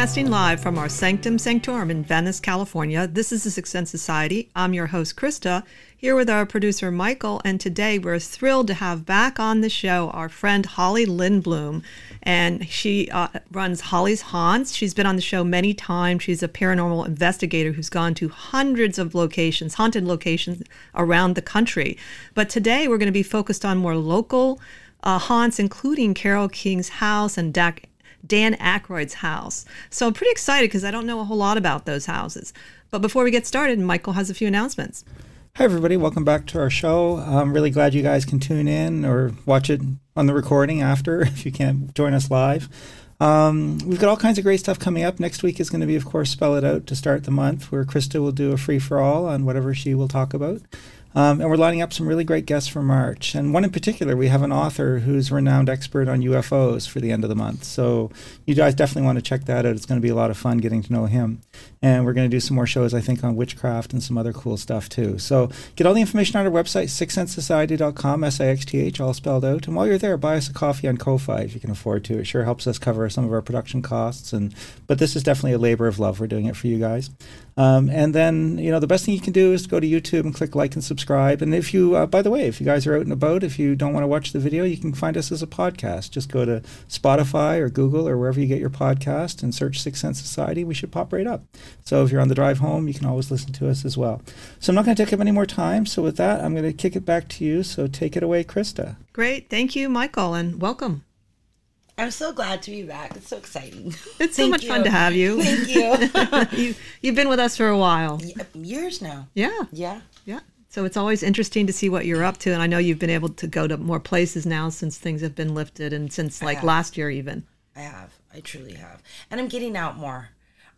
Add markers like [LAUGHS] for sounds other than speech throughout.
Broadcasting live from our Sanctum Sanctorum in Venice, California. This is the Sixth Sense Society. I'm your host, Krista, here with our producer, Michael. And today we're thrilled to have back on the show our friend Holly Lindblom. And she uh, runs Holly's Haunts. She's been on the show many times. She's a paranormal investigator who's gone to hundreds of locations, haunted locations around the country. But today we're going to be focused on more local uh, haunts, including Carole King's house and Dak Dan Aykroyd's house. So I'm pretty excited because I don't know a whole lot about those houses. But before we get started, Michael has a few announcements. Hi, everybody. Welcome back to our show. I'm really glad you guys can tune in or watch it on the recording after [LAUGHS] if you can't join us live. Um, we've got all kinds of great stuff coming up. Next week is going to be, of course, Spell It Out to start the month, where Krista will do a free for all on whatever she will talk about. Um, and we're lining up some really great guests for March. And one in particular, we have an author who's a renowned expert on UFOs for the end of the month. So you guys definitely want to check that out. It's going to be a lot of fun getting to know him. And we're going to do some more shows, I think, on witchcraft and some other cool stuff too. So get all the information on our website, sixthsensesociety.com, S I X T H, all spelled out. And while you're there, buy us a coffee on Ko-Fi if you can afford to. It sure helps us cover some of our production costs. And but this is definitely a labor of love. We're doing it for you guys. Um, and then, you know, the best thing you can do is go to YouTube and click like and subscribe. And if you, uh, by the way, if you guys are out and about, if you don't want to watch the video, you can find us as a podcast. Just go to Spotify or Google or wherever you get your podcast and search Six Sense Society. We should pop right up. So if you're on the drive home, you can always listen to us as well. So I'm not going to take up any more time. So with that, I'm going to kick it back to you. So take it away, Krista. Great. Thank you, Michael, and welcome. I'm so glad to be back. It's so exciting. [LAUGHS] It's so much you. fun to have you. Thank you. [LAUGHS] you. You've been with us for a while. Yeah, uh, years now. Yeah. Yeah. Yeah. So it's always interesting to see what you're up to. And I know you've been able to go to more places now since things have been lifted and since like last year, even. I have. I truly have. And I'm getting out more.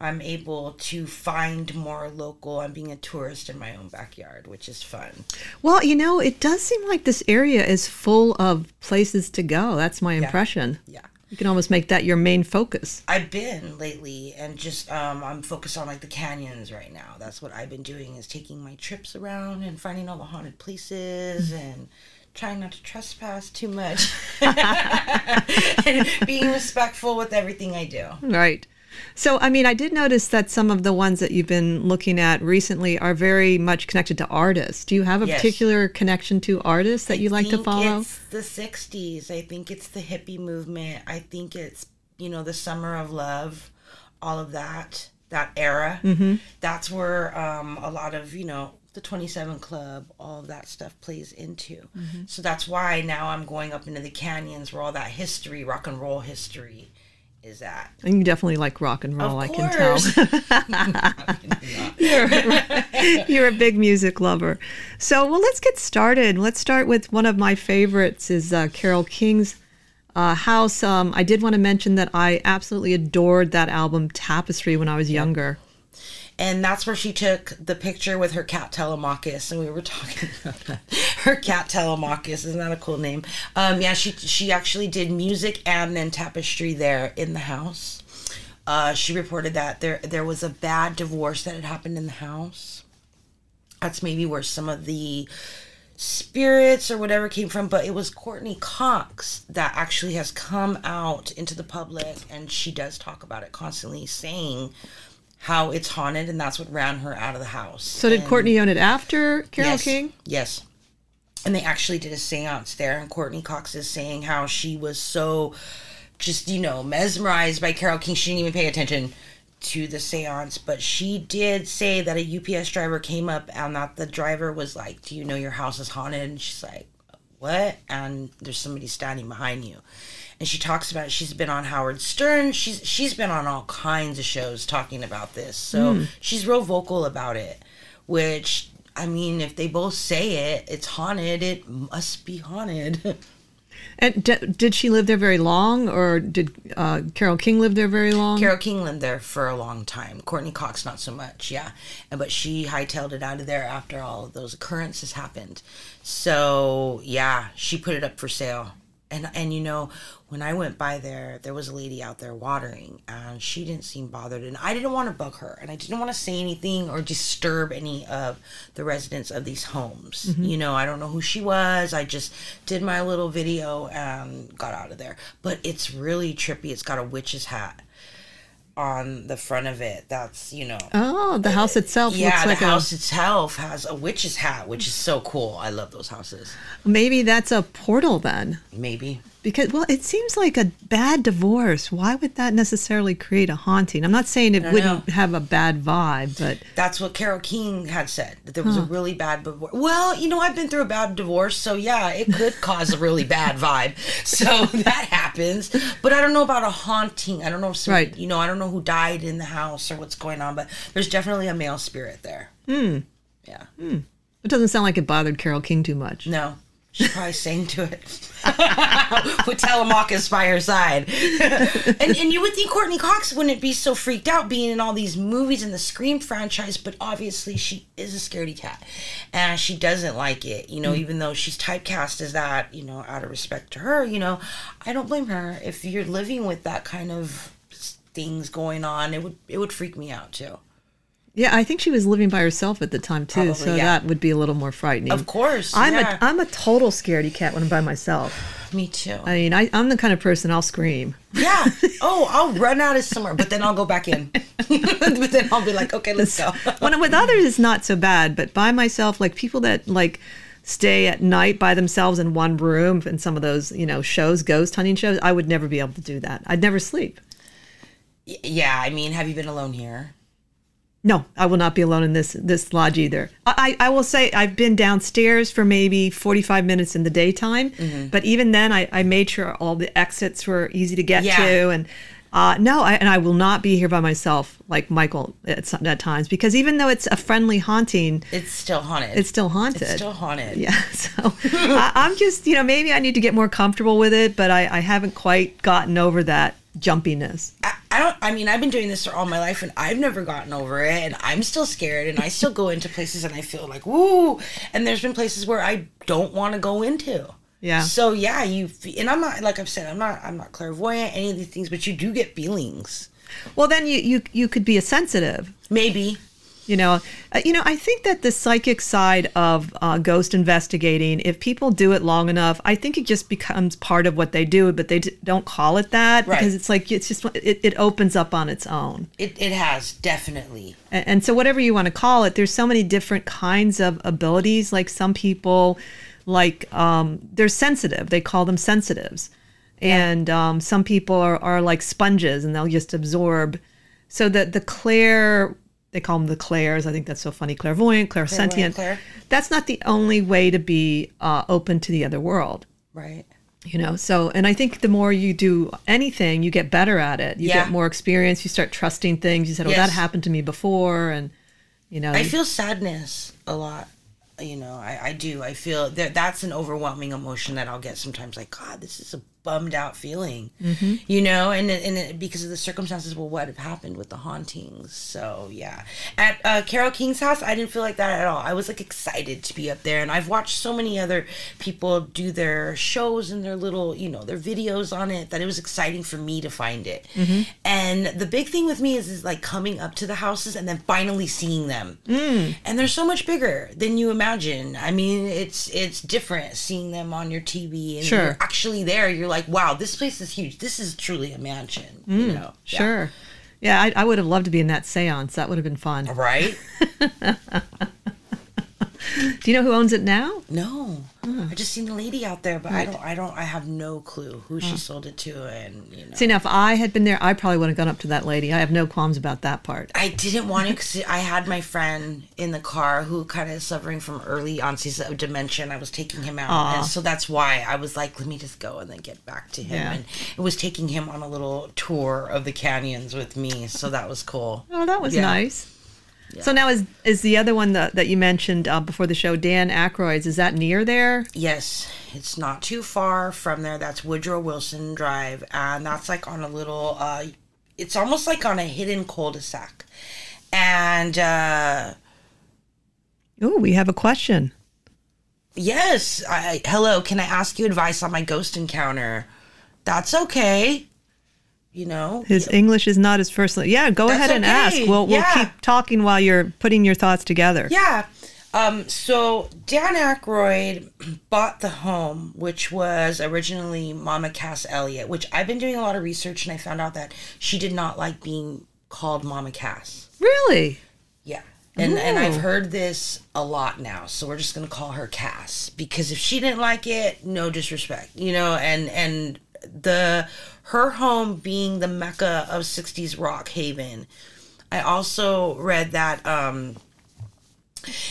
I'm able to find more local. I'm being a tourist in my own backyard, which is fun. Well, you know, it does seem like this area is full of places to go. That's my impression. Yeah. You can almost make that your main focus. I've been lately, and just um, I'm focused on like the canyons right now. That's what I've been doing is taking my trips around and finding all the haunted places [LAUGHS] and trying not to trespass too much [LAUGHS] and being respectful with everything I do. Right. So, I mean, I did notice that some of the ones that you've been looking at recently are very much connected to artists. Do you have a yes. particular connection to artists that I you like to follow? It's the 60s. I think it's the hippie movement. I think it's, you know, the summer of love, all of that, that era. Mm-hmm. That's where um, a lot of, you know, the 27 Club, all of that stuff plays into. Mm-hmm. So that's why now I'm going up into the canyons where all that history, rock and roll history, is that. And you definitely like rock and roll, I can tell. [LAUGHS] you're, you're a big music lover. So, well, let's get started. Let's start with one of my favorites is uh, Carole King's uh, house. Um, I did want to mention that I absolutely adored that album Tapestry when I was younger and that's where she took the picture with her cat Telemachus, and we were talking [LAUGHS] about that. Her cat Telemachus isn't that a cool name? Um, yeah, she she actually did music and then tapestry there in the house. Uh, she reported that there there was a bad divorce that had happened in the house. That's maybe where some of the spirits or whatever came from, but it was Courteney Cox that actually has come out into the public, and she does talk about it constantly, saying how it's haunted, and that's what ran her out of the house. So did and, Courteney own it after Carole yes, King? Yes. And they actually did a seance there, and Courteney Cox is saying how she was so just, you know, mesmerized by Carole King. She didn't even pay attention to the seance, but she did say that a UPS driver came up and that the driver was like, Do you know your house is haunted? And she's like, What? And there's somebody standing behind you and she talks about it. she's been on Howard Stern. She's she's been on all kinds of shows talking about this. So she's real vocal about it, which I mean, if they both say it, it's haunted. It must be haunted. [LAUGHS] And d- did she live there very long, or did uh, Carole King live there very long? Carole King lived there for a long time. Courteney Cox, not so much, yeah. And but she hightailed it out of there after all of those occurrences happened. So yeah, she put it up for sale. And and you know, when I went by there, there was a lady out there watering, and she didn't seem bothered. And I didn't want to bug her, and I didn't want to say anything or disturb any of the residents of these homes. Mm-hmm. You know, I don't know who she was. I just did my little video and got out of there. But it's really trippy. It's got a witch's hat on the front of it. That's you know. Oh, the house itself Yeah, looks the like house itself has a witch's hat, which is so cool. I love those houses. Maybe that's a portal then, Maybe. Because well, it seems like a bad divorce. Why would that necessarily create a haunting? I'm not saying it wouldn't know. have a bad vibe, but That's what Carole King had said that there was a really bad divorce. Well, you know, I've been through a bad divorce, so yeah, it could cause a really bad vibe. So [LAUGHS] that happens. But I don't know about a haunting. I don't know if somebody, Right. you know, I don't know who died in the house or what's going on, but there's definitely a male spirit there. Hmm. Yeah. it doesn't sound like it bothered Carole King too much. No. She probably sang to it with Telemachus by her side. [LAUGHS] and, and you would think Courteney Cox wouldn't be so freaked out being in all these movies in the Scream franchise, but obviously she is a scaredy cat. And she doesn't like it, you know, mm. even though she's typecast as that, you know, out of respect to her, you know, I don't blame her. If you're living with that kind of things going on, it would it would freak me out too. Yeah, I think she was living by herself at the time too, Probably, so yeah. that would be a little more frightening. Of course. I'm yeah. a I'm a total scaredy cat when I'm by myself. [SIGHS] me too. I mean, I, I'm the kind of person I'll scream. Yeah. [LAUGHS] Oh, I'll run out of somewhere, but then I'll go back in. [LAUGHS] [LAUGHS] but then I'll be like, okay, let's go. when I'm with others, it's not so bad, but by myself, like people that like stay at night by themselves in one room in some of those, you know, shows, ghost hunting shows, I would never be able to do that. I'd never sleep. Yeah, I mean, have you been alone here? No, I will not be alone in this this lodge either. I, I will say I've been downstairs for maybe 45 minutes in the daytime, Mm-hmm. but even then I, I made sure all the exits were easy to get Yeah. to and uh, no, I, and I will not be here by myself like Michael at, some, at times because even though it's a friendly haunting, It's still haunted. it's still haunted. It's still haunted. Yeah, [LAUGHS] so I, I'm just, you know, maybe I need to get more comfortable with it, but I, I haven't quite gotten over that jumpiness. I, I don't. I mean, I've been doing this for all my life, and I've never gotten over it, and I'm still scared, and I still go into places, and I feel like woo. And there's been places where I don't want to go into. Yeah. So yeah, you and I'm not like I've said, I'm not I'm not clairvoyant any of these things, but you do get feelings. Well, then you you you could be a sensitive. Maybe. You know, uh, you know. I think that the psychic side of uh, ghost investigating, if people do it long enough, I think it just becomes part of what they do. But they d- don't call it that Right. because it's like it's just it, it opens up on its own. It it has definitely. And, and so, whatever you want to call it, there's so many different kinds of abilities. Like some people, like um, they're sensitive. They call them sensitives, and um, some people are, are like sponges, and they'll just absorb. So that the clair, they call them the clairs. I think that's so funny. Clairvoyant, clairsentient. clair. That's not the only way to be uh, open to the other world Right. you know so and i think the more you do anything you get better at it you Yeah. get more experience you start trusting things you said oh that happened to me before and you know I feel sadness a lot. You know, I, I do. I feel that that's an overwhelming emotion that I'll get sometimes. Like, God, this is a bummed out feeling. Mm-hmm. You know, and and it, because of the circumstances, well, what have happened with the hauntings? So yeah, at uh, Carole King's house, I didn't feel like that at all. I was like excited to be up there, and I've watched so many other people do their shows and their little, you know, their videos on it that it was exciting for me to find it. Mm-hmm. And the big thing with me is is like coming up to the houses and then finally seeing them Mm. and they're so much bigger than you imagine. I mean, it's it's different seeing them on your TV and Sure. you're actually there. You're like, wow, this place is huge. This is truly a mansion. you know, Yeah. Mm, sure yeah, I, I would have loved to be in that seance that would have been fun right? [LAUGHS] Do you know who owns it now? No, I just seen the lady out there, but I don't. I don't. I have no clue who she sold it to, and you know. See, now if I had been there, I probably would have gone up to that lady. I have no qualms about that part. I didn't want to because I had my friend in the car who kind of suffering from early onset of dementia. And I was taking him out, Aw. and so that's why I was like, let me just go and then get back to him. Yeah. And it was taking him on a little tour of the canyons with me, so that was cool. Oh, that was Yeah. nice. So now is is the other one that, that you mentioned uh, before the show, Dan Aykroyd's? Is that near there? Yes, it's not too far from there. That's Woodrow Wilson Drive, and that's like on a little. uh It's almost like on a hidden cul-de-sac, and. uh Oh, we have a question. Yes. I, hello. Can I ask you advice on my ghost encounter? That's okay. You know. His English is not his first. Yeah, go That's ahead and okay. ask. We'll we'll Yeah. keep talking while you're putting your thoughts together. Yeah. Um, so Dan Aykroyd bought the home, which was originally Mama Cass Elliot, which I've been doing a lot of research and I found out that she did not like being called Mama Cass. Really? Yeah. And and. I've heard this a lot now, so we're just gonna call her Cass because if she didn't like it, no disrespect, you know. And and the her home being the mecca of '60s rock haven. I also read that um,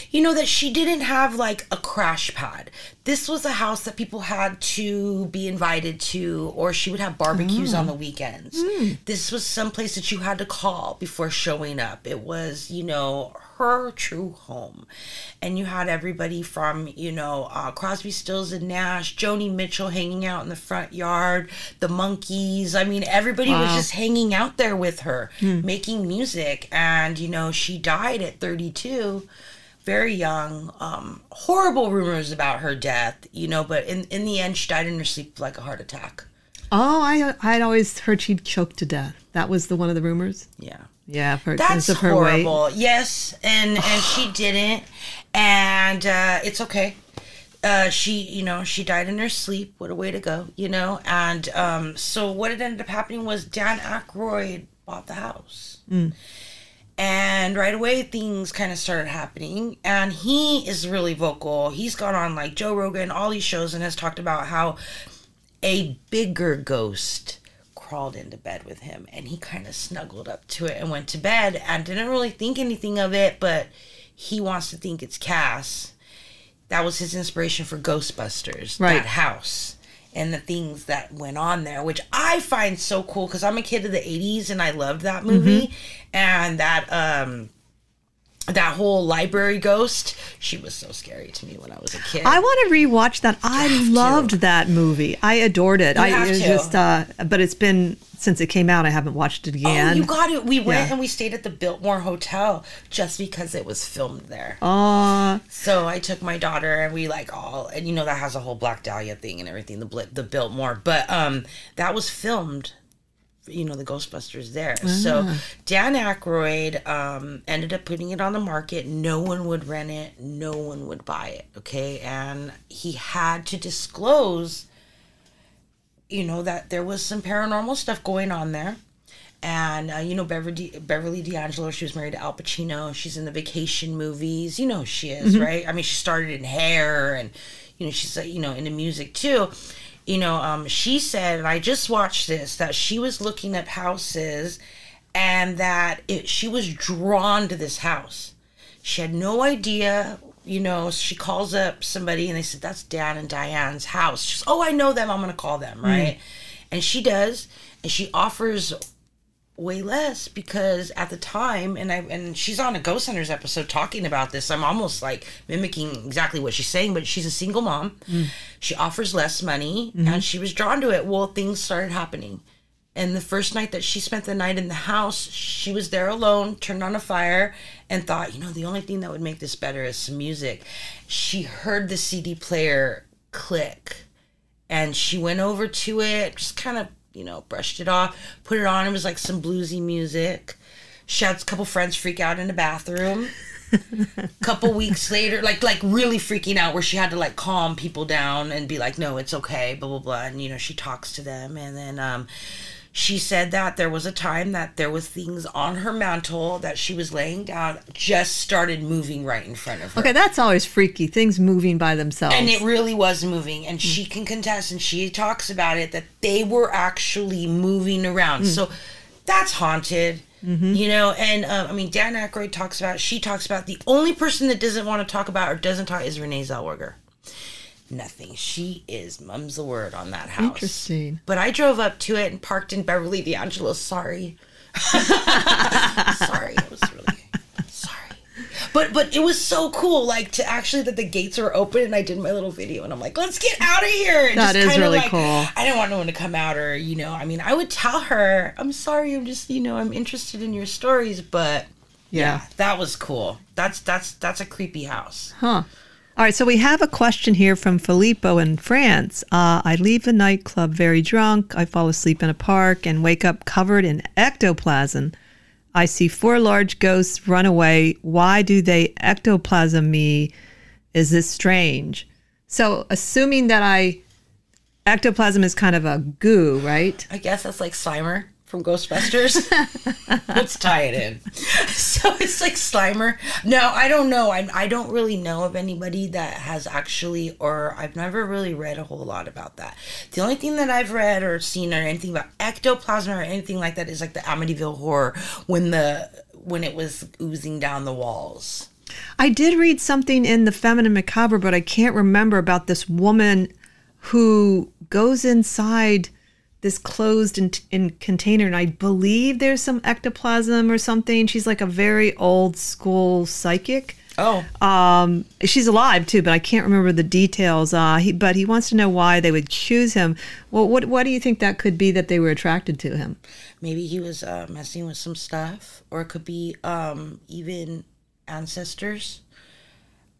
you know that she didn't have like a crash pad. This was a house that people had to be invited to, or she would have barbecues on the weekends. This was some place that you had to call before showing up. It was, you know, her true home, and you had everybody from, you know, uh, Crosby, Stills and Nash, Joni Mitchell hanging out in the front yard, the Monkees. I mean, everybody was just hanging out there with her, making music, and you know, she died at 32 very young. Um, horrible rumors about her death, you know, but in, in the end, she died in her sleep like a heart attack. Oh, I I'd always heard she'd choked to death. That was the one of the rumors. Yeah. Yeah, for That's of her weight. horrible. Yes, and and [SIGHS] she didn't, and uh, it's okay. Uh, she, you know, she died in her sleep. What a way to go, you know. And um, so what it ended up happening was Dan Aykroyd bought the house, and right away things kind of started happening. And he is really vocal. He's gone on like Joe Rogan, all these shows, and has talked about how a bigger ghost crawled into bed with him and he kind of snuggled up to it and went to bed and didn't really think anything of it but he wants to think it's cass that was his inspiration for ghostbusters Right. that house and the things that went on there which i find so cool because i'm a kid of the 80s and i loved that movie and that um that whole library ghost she was so scary to me when i was a kid I want to rewatch that. I have to. loved that movie. I adored it. I have it to. just uh but it's been since it came out I haven't watched it Oh, again. you got it. We went Yeah. and we stayed at the Biltmore Hotel just because it was filmed there. Oh, So I took my daughter and we like all and you know that has a whole Black Dahlia thing and everything, the the Biltmore. But um that was filmed you know the Ghostbusters there. So Dan Aykroyd um, ended up putting it on the market. No one would rent it. No one would buy it. Okay, and he had to disclose, you know, that there was some paranormal stuff going on there. And uh, you know Beverly Beverly D'Angelo, she was married to Al Pacino. She's in the Vacation movies. You know who she is, right? I mean, she started in hair, and you know she's like you know into music too. You know, um, she said, and I just watched this that she was looking at houses, and that it, she was drawn to this house. She had no idea. You know, she calls up somebody, and they said that's Dan and Diane's house. She's, oh, I know them. I'm gonna call them, right? And she does, and she offers way less because at the time and I and she's on a Ghost Hunters episode talking about this. I'm almost like mimicking exactly what she's saying, but she's a single mom. Mm. She offers less money mm-hmm. and she was drawn to it. Well, things started happening. And the first night that she spent the night in the house, she was there alone, turned on a fire, and thought, you know, the only thing that would make this better is some music. She heard the CD player click and she went over to it, just kind of, you know, brushed it off, put it on. It was like some bluesy music. She had a couple friends freak out in the bathroom. A [LAUGHS] couple weeks later, like like really freaking out, where she had to like calm people down and be like, "No, it's okay," blah blah blah. And you know, she talks to them, and then um, she said that there was a time that there was things on her mantle that she was laying down just started moving right in front of her. Okay, that's always freaky. Things moving by themselves. And it really was moving. And she can contest and she talks about it that they were actually moving around. So that's haunted. You know, and um, I mean, Dan Aykroyd talks about, she talks about the only person that doesn't want to talk about or doesn't talk is Renee Zellweger. Nothing. She is mum's the word on that house. Interesting. But I drove up to it and parked in Beverly D'Angelo. Sorry. [LAUGHS] sorry. It was really sorry. But but it was so cool, like to actually that the gates were open and I did my little video and I'm like, let's get out of here. And That is really like- cool. I didn't want no one to come out or, you know, I mean I would tell her, I'm sorry, I'm just, you know, I'm interested in your stories, but yeah. that was cool. That's that's that's a creepy house. Huh. All right, so we have a question here from Filippo in France. Uh, I leave a nightclub very drunk. I fall asleep in a park and wake up covered in ectoplasm. I see four large ghosts run away. Why do they ectoplasm me? Is this strange? So, assuming that I ectoplasm is kind of a goo, right? I guess that's like Slimer from Ghostbusters. [LAUGHS] Let's tie it in. [LAUGHS] So it's like Slimer. No, I don't know. I I don't really know of anybody that has actually, or I've never really read a whole lot about that. The only thing that I've read or seen or anything about ectoplasm or anything like that is like the Amityville horror when the when it was oozing down the walls. I did read something in the Feminine Macabre, but I can't remember about this woman who goes inside this closed in, in container, and I believe there's some ectoplasm or something. She's like a very old school psychic. Oh, Um, she's alive too, but I can't remember the details. Uh, he, but he wants to know why they would choose him. Well, what what do you think that could be that they were attracted to him? maybe he was uh, messing with some stuff, or it could be um, even ancestors.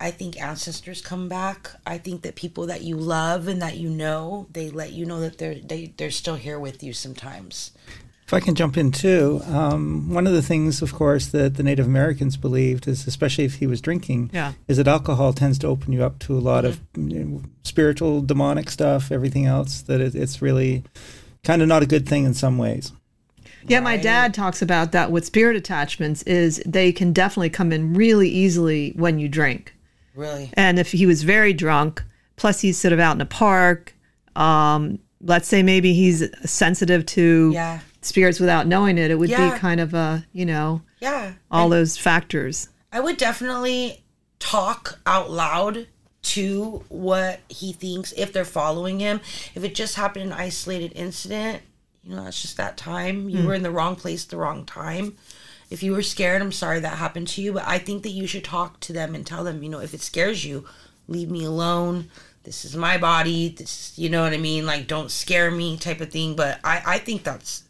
I think ancestors come back. I think that people that you love and that you know, they let you know that they're they, they're still here with you sometimes. If I can jump in too, um, one of the things, of course, that the Native Americans believed is, especially if he was drinking, Yeah. is that alcohol tends to open you up to a lot of you know, spiritual, demonic stuff, everything else. That it, it's really kind of not a good thing in some ways. Yeah, my dad talks about that with spirit attachments. Is they can definitely come in really easily when you drink. Really. And if he was very drunk, plus he's sort of out in a park, um, let's say maybe he's sensitive to Yeah. spirits without knowing it, it would Yeah. be kind of a, you know, Yeah. all those factors. I would definitely talk out loud to what he thinks if they're following him. If it just happened an isolated incident, you know, it's just that time. You were in the wrong place at the wrong time. If you were scared, I'm sorry that happened to you, but I think that you should talk to them and tell them, you know, if it scares you, leave me alone. This is my body. This, you know what I mean? Like, don't scare me, type of thing. But I, I think that's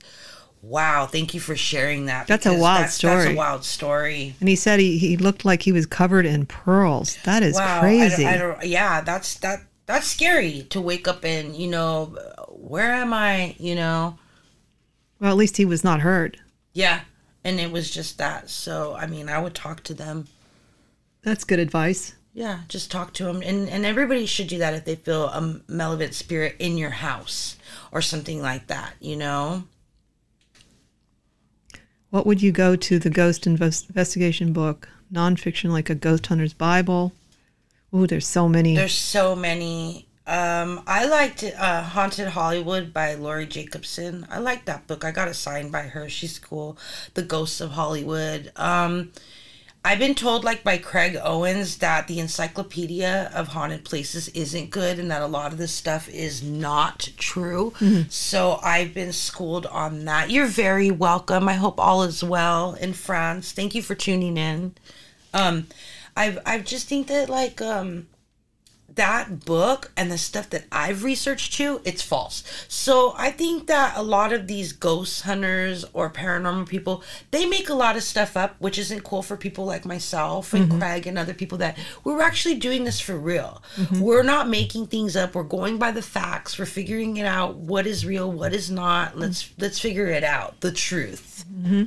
wow. Thank you for sharing that. That's a wild that's, That's story. a wild story. And he said he, he looked like he was covered in pearls. That is wow, crazy. I, don't- I don't, yeah, that's that. That's scary to wake up and you know, where am I? You know, well, at least he was not hurt. yeah. And it was just that. So I mean, I would talk to them. That's good advice. Yeah, just talk to them, and and everybody should do that if they feel a malevolent spirit in your house or something like that. You know. What would you go to the ghost invest- investigation book? Nonfiction, like a ghost hunter's Bible. Oh, there's so many. There's so many. Um, I liked uh, Haunted Hollywood by Laurie Jacobson. I like that book. I got it signed by her. She's cool. The Ghosts of Hollywood. Um, I've been told, like by Craig Owens, that the Encyclopedia of Haunted Places isn't good and that a lot of this stuff is not true. So I've been schooled on that. You're very welcome. I hope all is well in France. Thank you for tuning in. Um, I've I just think that like um that book and the stuff that I've researched too, it's false. So I think that a lot of these ghost hunters or paranormal people, they make a lot of stuff up, which isn't cool for people like myself and mm-hmm. Craig and other people that we're actually doing this for real. Mm-hmm. We're not making things up. We're going by the facts. We're figuring it out. What is real? What is not? Let's let's figure it out. The truth. Mm-hmm.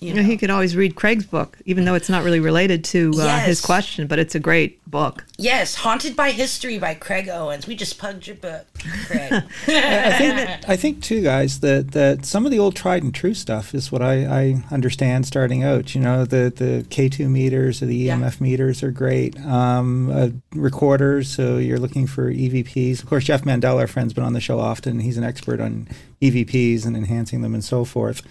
You know? he could always read Craig's book, even though it's not really related to uh, his question, but it's a great book. yes, Haunted by History by Craig Owens. We just pugged your book, Craig. [LAUGHS] I think, I think too, guys, that, that some of the old tried and true stuff is what I, I understand starting out. You know, the, the K2 meters or the Yeah. EMF meters are great. Um, uh, recorders, so you're looking for EVPs. Of course, Jeff Mandel, our friend's been on the show often. He's an expert on EVPs and enhancing them and so forth.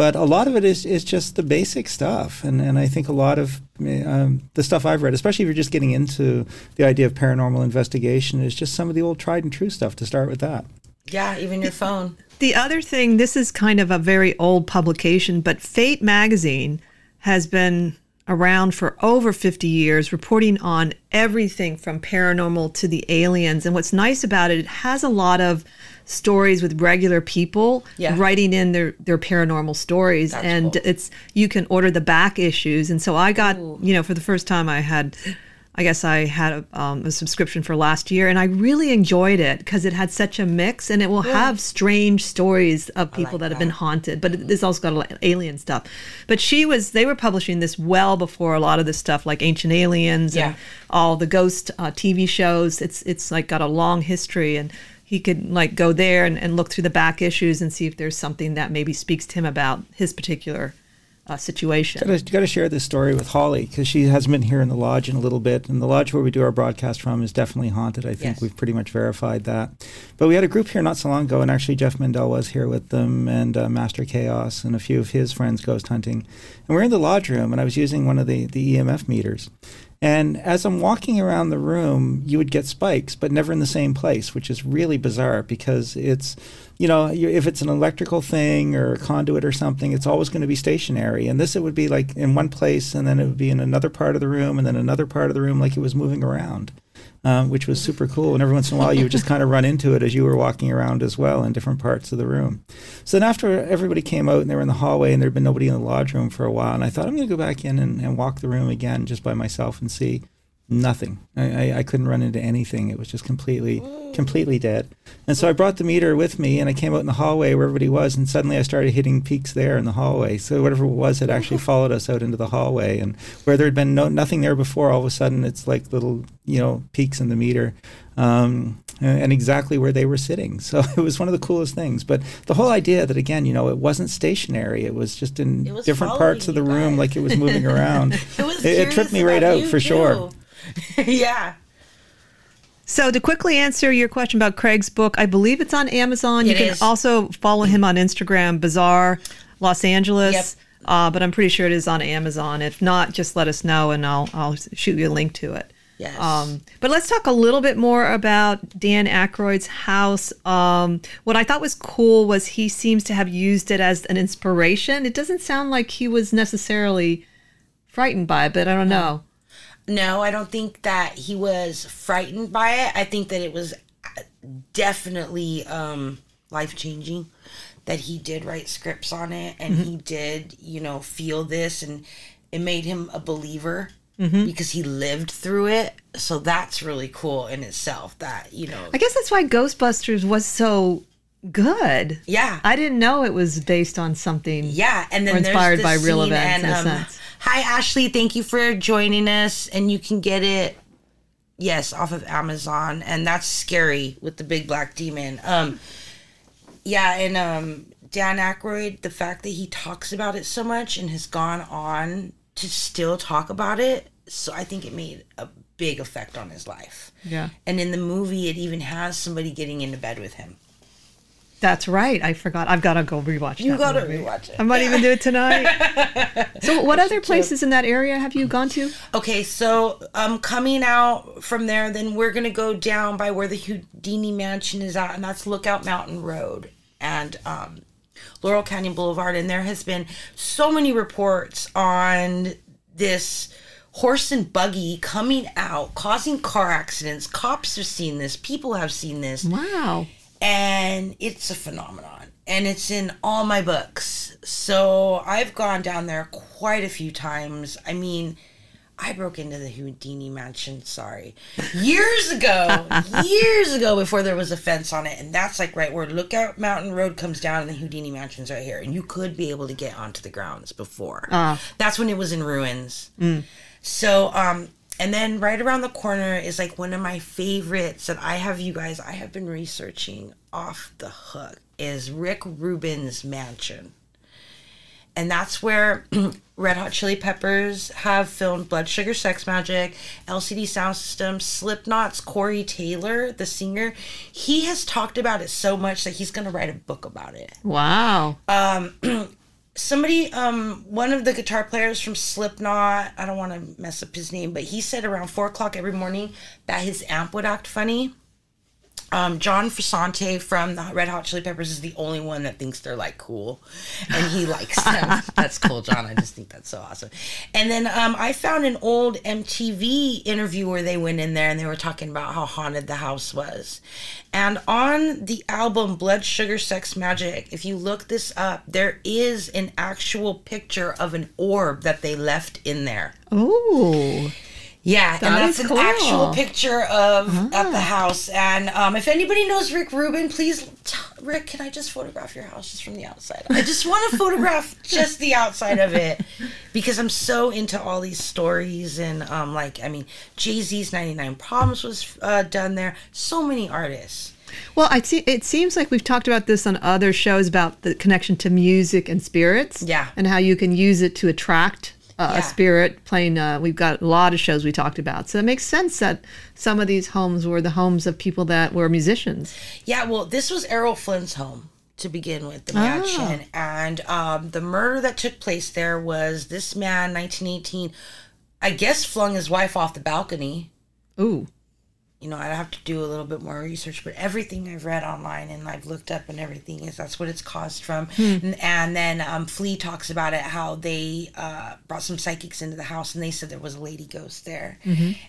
But a lot of it is, is just the basic stuff. And, and I think a lot of um, the stuff I've read, especially if you're just getting into the idea of paranormal investigation, is just some of the old tried and true stuff to start with that. yeah, even your phone. The other thing, this is kind of a very old publication, but Fate magazine has been around for over 50 years, reporting on everything from paranormal to the aliens. And what's nice about it, it has a lot of stories with regular people Yeah. writing in their, their paranormal stories. That's and cool. it's you can order the back issues. And so I got, you know, for the first time I had I guess I had a, um, a subscription for last year, and I really enjoyed it because it had such a mix, and it will have strange stories of people like that, have been haunted, but it- it's also got a lot of alien stuff. But she was, they were publishing this well before a lot of this stuff, like Ancient Aliens Yeah. and all the ghost uh, TV shows. It's it's like got a long history, and he could like go there and, and look through the back issues and see if there's something that maybe speaks to him about his particular uh, situation. Got to, got to share this story with Holly because she hasn't been here in the lodge in a little bit, and the lodge where we do our broadcast from is definitely haunted. I think Yes. we've pretty much verified that. But we had a group here not so long ago, and actually Jeff Mendel was here with them, and uh, Master Chaos, and a few of his friends ghost hunting. And we're in the lodge room, and I was using one of the the EMF meters. And as I'm walking around the room, you would get spikes, but never in the same place, which is really bizarre because it's, you know, if it's an electrical thing or a conduit or something, it's always going to be stationary. And this, it would be like in one place, and then it would be in another part of the room, and then another part of the room, like it was moving around, um, which was super cool. And every once in a while, you would just kind of run into it as you were walking around as well in different parts of the room. So then after everybody came out and they were in the hallway and there had been nobody in the lodge room for a while, and I thought I'm going to go back in and, and walk the room again just by myself and see nothing. I, I, I couldn't run into anything. It was just completely, completely dead. And so I brought the meter with me and I came out in the hallway where everybody was, and suddenly I started hitting peaks there in the hallway. So whatever it was had actually [LAUGHS] followed us out into the hallway, and where there had been no nothing there before, all of a sudden it's like little you know peaks in the meter. Um, and exactly where they were sitting. So [LAUGHS] it was one of the coolest things. But the whole idea that, again, you know, it wasn't stationary, it was just in was different parts of the room, like it was moving [LAUGHS] around. It was it, it tripped me right out you, for sure. [LAUGHS] yeah. So to quickly answer your question about Craig's book, I believe it's on Amazon. you can is. also follow him on Instagram, Bizarre Los Angeles. Yep. Uh, but I'm pretty sure it is on Amazon. If not, just let us know and I'll I'll shoot you a link to it. Yes. Um, but let's talk a little bit more about Dan Aykroyd's house. Um, what I thought was cool was he seems to have used it as an inspiration. It doesn't sound like he was necessarily frightened by it, but I don't know. No, I don't think that he was frightened by it. I think that it was definitely um, life changing. That he did write scripts on it, and he did, you know, feel this, and it made him a believer because he lived through it. So that's really cool in itself. That you know, I guess that's why Ghostbusters was so good. yeah, I didn't know it was based on something. Yeah, and then inspired by real events, in a and, um, sense. Hi, Ashley. Thank you for joining us, and you can get it, yes, off of Amazon, and that's scary with the big black demon. Um, yeah, and um, Dan Aykroyd, the fact that he talks about it so much and has gone on to still talk about it, so I think it made a big effect on his life. Yeah. And in the movie, it even has somebody getting into bed with him. That's right. I forgot. I've got to go rewatch it. You gotta movie. rewatch it. I might even do it tonight. [LAUGHS] so, what other places in that area have you gone to? Okay, so um, coming out from there, then we're gonna go down by where the Houdini Mansion is at, and that's Lookout Mountain Road and um, Laurel Canyon Boulevard. And there has been so many reports on this horse and buggy coming out, causing car accidents. Cops have seen this. People have seen this Wow. And it's a phenomenon and it's in all my books so i've gone down there quite a few times i mean I broke into the Houdini mansion, sorry, years ago, [LAUGHS] years ago before there was a fence on it. And that's like right where Lookout Mountain Road comes down and the Houdini mansion's right here. And you could be able to get onto the grounds before. Ah. That's when it was in ruins. So, um, and then right around the corner is like one of my favorites that I have you guys, I have been researching off the hook is Rick Rubin's mansion. And that's where [CLEARS THROAT] Red Hot Chili Peppers have filmed Blood Sugar Sex Magik, LCD Sound System, Slipknot's Corey Taylor, the singer. He has talked about it so much that he's going to write a book about it Wow. Um, [CLEARS THROAT] somebody um one of the guitar players from slipknot i don't want to mess up his name but he said around four o'clock every morning that his amp would act funny um, John Frusciante from the Red Hot Chili Peppers is the only one that thinks they're like cool, and he likes them. [LAUGHS] that's cool, John. I just think that's so awesome. And then um, I found an old MTV interview where they went in there and they were talking about how haunted the house was. And on the album Blood Sugar Sex Magik, if you look this up, there is an actual picture of an orb that they left in there. Ooh. Yeah, and that's an cool. Ah. actual picture of at the house. And um, if anybody knows Rick Rubin, please, t- Rick, can I just photograph your house just from the outside? I just want to [LAUGHS] photograph just the outside of it because I'm so into all these stories and um, like I mean, Jay Z's 99 Problems was uh, done there. So many artists. Well, I see. It seems like we've talked about this on other shows about the connection to music and spirits. Yeah. And how you can use it to attract uh, Yeah. a spirit. Playing. Uh, we've got a lot of shows we talked about, so it makes sense that some of these homes were the homes of people that were musicians. Yeah, well, this was Errol Flynn's home to begin with, the mansion. And um, the murder that took place there was this man, 1918, I guess flung his wife off the balcony. Ooh. You know, I'd have to do a little bit more research, but everything I've read online and I've looked up and everything is that's what it's caused from. And, and then um, Flea talks about it how they uh, brought some psychics into the house and they said there was a lady ghost there.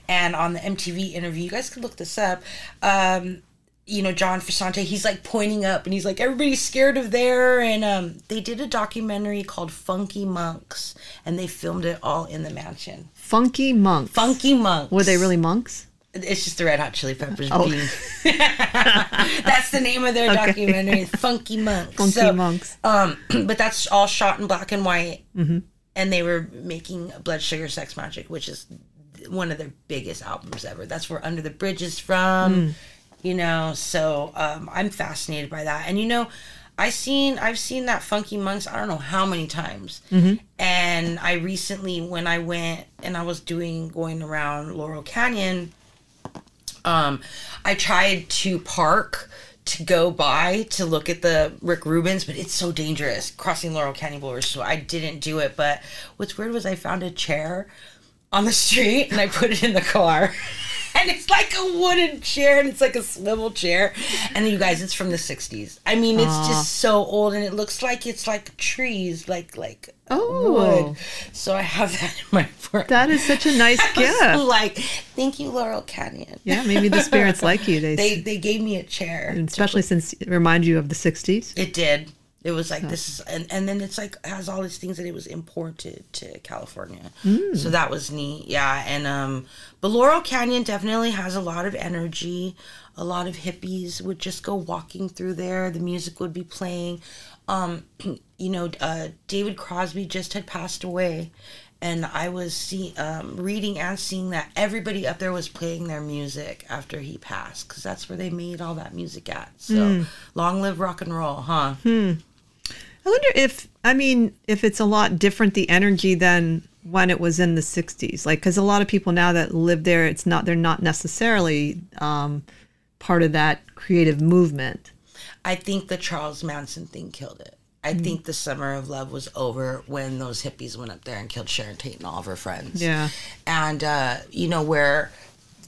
And on the MTV interview, you guys could look this up. Um, you know, John Frusciante, he's like pointing up and he's like, everybody's scared of there. And um, they did a documentary called Funky Monks and they filmed it all in the mansion. Funky monks. Funky Monks. Were they really monks? It's just the Red Hot Chili Peppers Oh. being. [LAUGHS] that's the name of their Okay. documentary, Funky Monks. Funky So, monks. Um, [CLEARS THROAT] but that's all shot in black and white, Mm-hmm. and they were making Blood Sugar Sex Magik, which is one of their biggest albums ever. That's where Under the Bridge is from. Mm. You know, so um, I'm fascinated by that, and you know. I seen I've seen that Funky Monks I don't know how many times, Mm-hmm. and I recently when I went and I was doing going around Laurel Canyon, um, I tried to park to go by to look at the Rick Rubin's, but it's so dangerous crossing Laurel Canyon Boulevard, so I didn't do it. But what's weird was I found a chair on the [LAUGHS] street and I put it in the car. And it's like a wooden chair and it's like a swivel chair. And you guys, it's from the 60s. I mean, it's just so old and it looks like it's like trees, like, like Oh. wood. So I have [LAUGHS] that in my apartment. That is such a nice [LAUGHS] gift. like, thank you, Laurel Canyon. Yeah, maybe the spirits [LAUGHS] like you. They, They they gave me a chair. and especially since it reminds you of the '60s. It did. It was like this and, and then it's like has all these things that it was imported to California. So that was neat. Yeah, and um, but Laurel Canyon definitely has a lot of energy. A lot of hippies would just go walking through there. The music would be playing. Um, you know, uh, David Crosby just had passed away, and I was see, um, reading and seeing that everybody up there was playing their music after he passed because that's where they made all that music at. So long live rock and roll, huh? I wonder if I mean if it's a lot different the energy than when it was in the '60s. Like, because a lot of people now that live there, it's not they're not necessarily um, part of that creative movement. I think the Charles Manson thing killed it. I think the summer of love was over when those hippies went up there and killed Sharon Tate and all of her friends. Yeah. And uh, you know where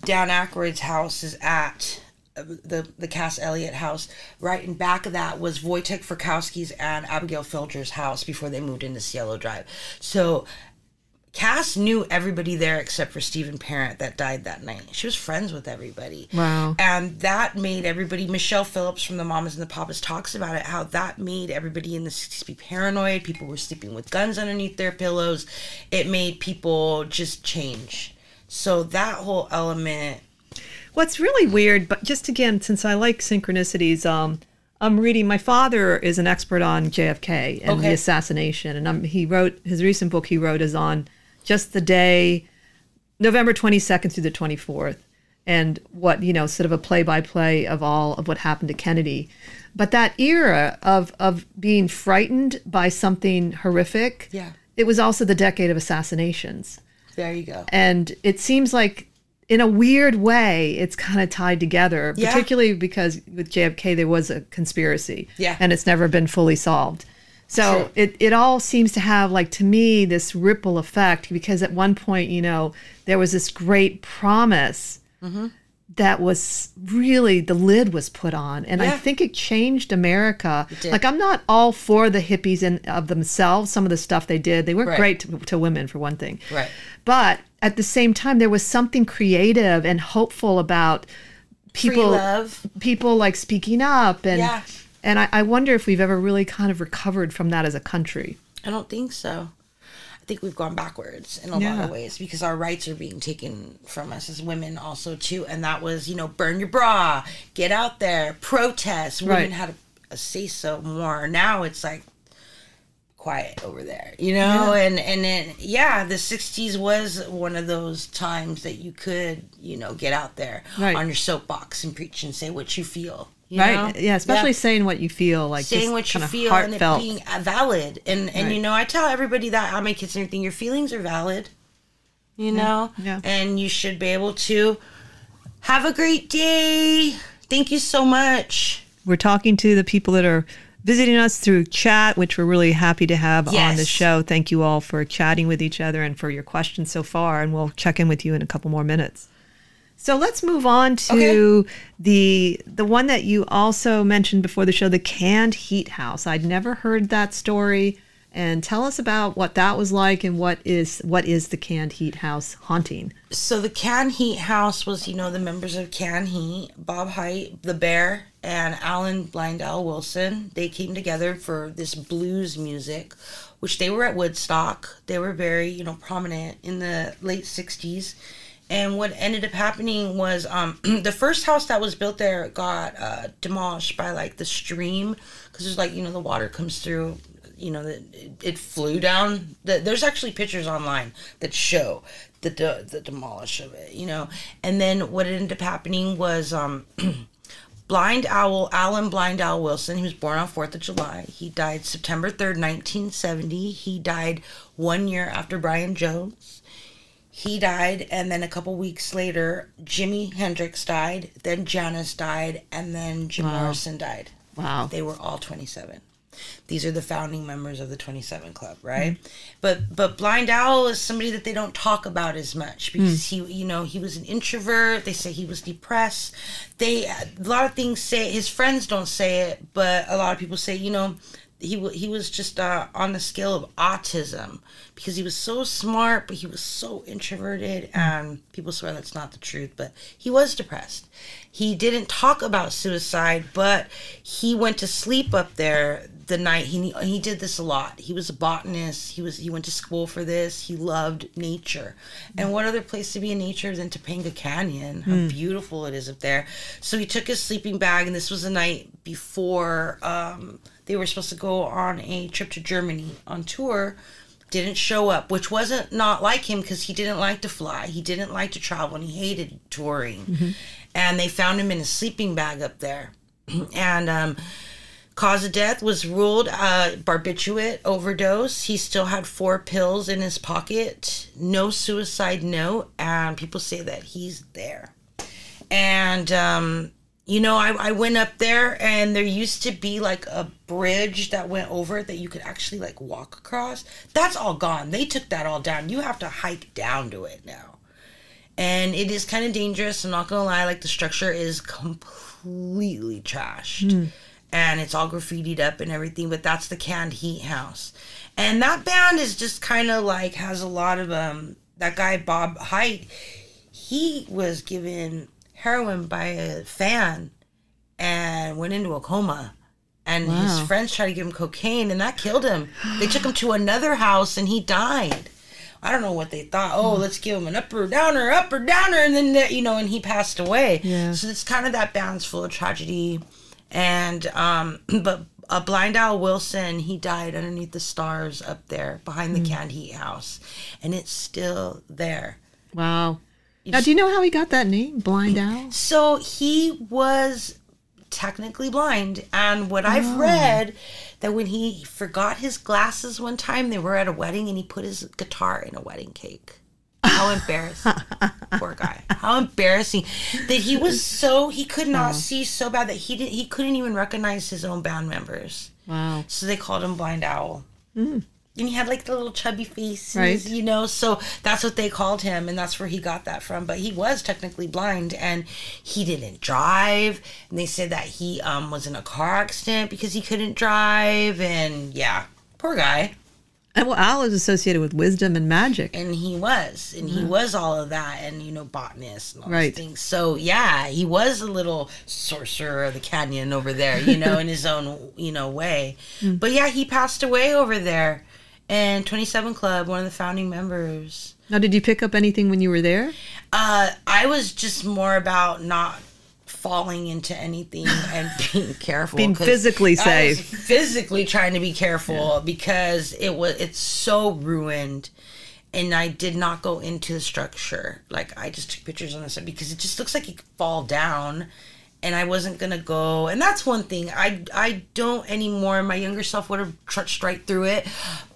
Dan Aykroyd's house is at the the Cass Elliot house. Right in back of that was Wojtek Frykowski's and Abigail Folger's house before they moved into Cielo Drive. So Cass knew everybody there except for Steven Parent that died that night. She was friends with everybody. Wow. And that made everybody, Michelle Phillips from the Mamas and the Papas talks about it, how that made everybody in the 60s be paranoid. People were sleeping with guns underneath their pillows. It made people just change. So that whole element. What's really weird, but just again, since I like synchronicities, um, I'm reading. My father is an expert on JFK and the assassination, and um, he wrote his recent book. He wrote is on just the day, November 22nd through the 24th, and what you know, sort of a play-by-play of all of what happened to Kennedy. But that era of of being frightened by something horrific, Yeah. it was also the decade of assassinations. There you go. And it seems like, in a weird way, it's kind of tied together, Yeah. particularly because with JFK, there was a conspiracy. Yeah. And it's never been fully solved. So True. it, it all seems to have, like, to me, this ripple effect because at one point, you know, there was this great promise Mm-hmm. that was really the lid was put on and i think it changed america did. like i'm not all for the hippies in of themselves some of the stuff they did they weren't Right. great to, to women for one thing Right. but at the same time there was something creative and hopeful about people people like speaking up and Yeah. and I, I wonder if we've ever really kind of recovered from that as a country I don't think so. I think we've gone backwards in a lot of ways because our rights are being taken from us as women also too. And that was, you know, burn your bra, get out there, protest. Women Right. had a, a say so more. Now it's like quiet over there, you know? And and then yeah, the sixties was one of those times that you could, you know, get out there Right. on your soapbox and preach and say what you feel. You right know? yeah especially saying what you feel like saying what you feel heartfelt and it being uh, valid and and you know i tell everybody that on my kids and everything your feelings are valid you know yeah. and you should be able to have a great day thank you so much We're talking to the people that are visiting us through chat, which we're really happy to have on the show. Thank you all for chatting with each other and for your questions so far. And we'll check in with you in a couple more minutes. So let's move on to the the one that you also mentioned before the show, the canned heat house. I'd never heard that story. And tell us about what that was like and what is what is the canned heat house haunting. so the canned heat house was you know the members of canned heat bob hite the bear and alan blind owl wilson. They came together for this blues music which they were at woodstock. They were very you know prominent in the late 60s and what ended up happening was um, [CLEARS THROAT] the first house that was built there got uh, demolished by like the stream because there's like you know the water comes through you know that it, it flew down. The, there's actually pictures online that show the, de- the demolish of it you know? And then what ended up happening was um [CLEARS THROAT] blind owl alan blind owl wilson he was born on 4th of july. He died september 3rd 1970 he died one year after brian jones. He died and then a couple weeks later jimi hendrix died then janis died and then jim morrison died. Wow. they were all 27 these are the founding members of the 27 club right? Mm-hmm. But but blind owl is somebody that they don't talk about as much mm. because he you know he was an introvert. They say he was depressed. They a lot of things say his friends don't say it but a lot of people say you know he, he was just uh, on the scale of autism because he was so smart but he was so introverted mm. and people swear that's not the truth but he was depressed. He didn't talk about suicide but he went to sleep up there the night he he did this a lot. He was a botanist. He was he went to school for this. He loved nature. And what other place to be in nature than topanga canyon? How beautiful it is up there. So he took his sleeping bag and this was the night before um, they were supposed to go on a trip to germany on tour. Didn't show up, which wasn't not like him because he didn't like to fly. He didn't like to travel and he hated touring. And they found him in a sleeping bag up there. [CLEARS THROAT] and um, cause of death was ruled uh, barbiturate overdose. He still had four pills in his pocket, no suicide note, and people say that he's there. And um, you know, I, I went up there and there used to be like a bridge that went over that you could actually like walk across. That's all gone. They took that all down. You have to hike down to it now. And it is kind of dangerous. I'm not gonna lie, like the structure is completely trashed. And it's all graffitied up and everything. But that's the Canned Heat House, and that band is just kind of like has a lot of um. That guy Bob Hite, he was given heroin by a fan and went into a coma. And his friends tried to give him cocaine, and that killed him. They took him to another house, and he died. I don't know what they thought. Oh, let's give him an upper downer, upper downer, and then you know, and he passed away. Yeah. So it's kind of that balance full of tragedy, and um, [CLEARS THROAT] but a blind owl Wilson, he died underneath the stars up there behind the canned heat house, and it's still there. Wow. Now, do you know how he got that name, Blind Owl? [CLEARS THROAT] So he was technically blind, and what I've read that when he forgot his glasses one time, they were at a wedding, and he put his guitar in a wedding cake. How embarrassing, [LAUGHS] poor guy. How embarrassing that he was so he could not see so bad that he didn't he couldn't even recognize his own band members. Wow. So they called him Blind Owl. And he had like the little chubby face, Right. you know. So that's what they called him, and that's where he got that from. But he was technically blind, and he didn't drive. And they said that he um, was in a car accident because he couldn't drive. And yeah, poor guy. And well, owl is associated with wisdom and magic. And he was, and he was all of that, and you know, botanist and all Right. things. So yeah, he was a little sorcerer of the canyon over there, you know, in his own you know way. [LAUGHS] But yeah, he passed away over there. And 27 Club, one of the founding members. Now, did you pick up anything when you were there? Uh, I was just more about not falling into anything [SIGHS] and being careful. being physically I was safe. physically trying to be careful because it was it's so ruined. And I did not go into the structure. Like I just took pictures on the side because it just looks like it could fall down. And I wasn't gonna go. And that's one thing I I don't anymore. My younger self would have trudged right through it.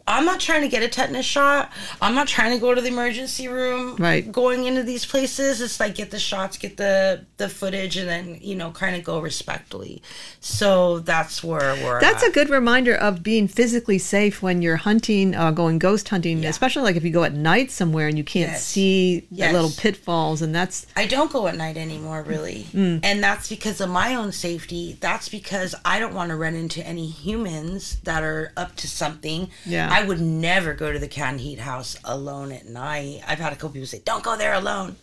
I'm not trying to get a tetanus shot. I'm not trying to go to the emergency room. Right. Going into these places, it's like get the shots, get the the footage, and then you know kind of go respectfully. So that's where we're. That's at. a good reminder of being physically safe when you're hunting, uh, going ghost hunting, especially like if you go at night somewhere and you can't Yes. see the little pitfalls, and that's I don't go at night anymore, really. Mm. And that's because of my own safety. That's because I don't want to run into any humans that are up to something. Yeah. I would never go to the Canned Heat house alone at night. I've had a couple people say, don't go there alone.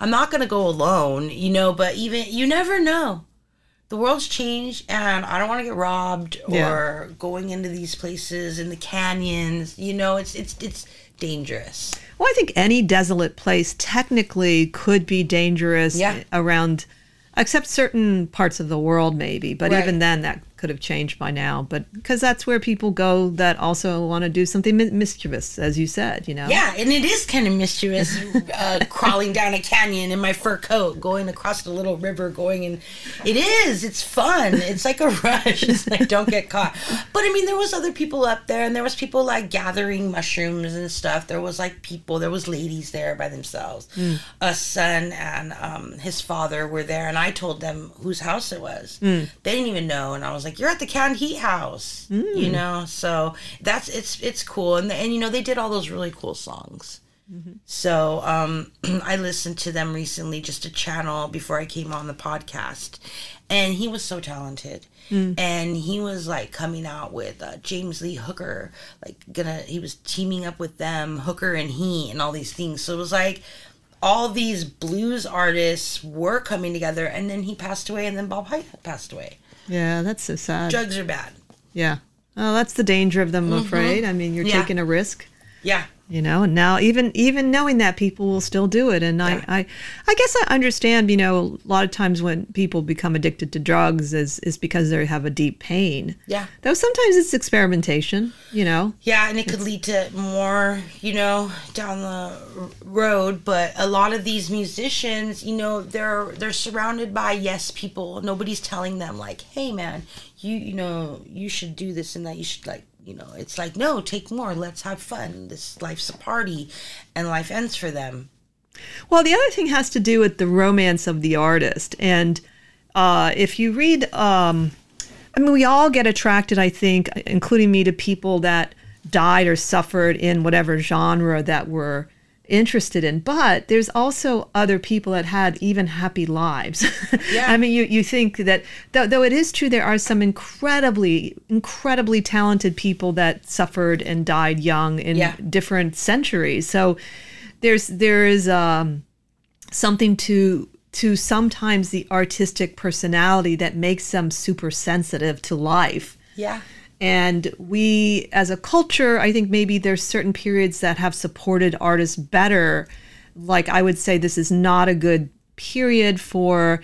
I'm not going to go alone, you know, but even, you never know. The world's changed and I don't want to get robbed or Yeah. going into these places in the canyons. You know, it's, it's, it's dangerous. well, I think any desolate place technically could be dangerous Yeah. around, except certain parts of the world, maybe. But Right. even then, that could have changed by now. But because that's where people go that also want to do something mi- mischievous, as you said, you know. Yeah, and it is kind of mischievous, uh, [LAUGHS] crawling down a canyon in my fur coat, going across the little river, going and it is. It's fun. It's like a [LAUGHS] rush. It's like don't get caught. But I mean, there was other people up there, and there was people like gathering mushrooms and stuff. There was like people. There was ladies there by themselves. A son and um, his father were there, and I told them whose house it was. They didn't even know, and I was like, "You're at the Canned Heat House," you know. So that's it's it's cool, and and you know they did all those really cool songs. So um, [CLEARS THROAT] I listened to them recently, just a channel before I came on the podcast, and he was so talented. And he was like coming out with uh, James Lee Hooker, like gonna he was teaming up with them, Hooker and he, and all these things. So it was like all these blues artists were coming together, and then he passed away, and then Bob Hite passed away. Yeah, that's so sad. Drugs are bad. Yeah. Oh, that's the danger of them, I'm afraid. I mean, you're Mm-hmm. Yeah. taking a risk. Yeah, you know and now even even knowing that people will still do it and Yeah. I, I i guess i understand you know a lot of times when people become addicted to drugs is is because they have a deep pain yeah. though sometimes it's experimentation you know Yeah, and it could lead to more, you know, down the road. But a lot of these musicians, you know, they're they're surrounded by yes people. Nobody's telling them like, hey man, you you know, you should do this and that. You should like, you know, it's like no, take more. Let's have fun. This life's a party, and life ends for them. Well, the other thing has to do with the romance of the artist. And uh, if you read, um, I mean, we all get attracted, I think, including me, to people that died or suffered in whatever genre that we're interested in. But there's also other people that had even happy lives. [LAUGHS] Yeah. I mean, you, you think that, though, though it is true, there are some incredibly, incredibly talented people that suffered and died young in Yeah. different centuries. So there's, there is, um, something to to sometimes the artistic personality that makes them super sensitive to life Yeah. And we as a culture i think maybe there's certain periods that have supported artists better like i would say this is not a good period for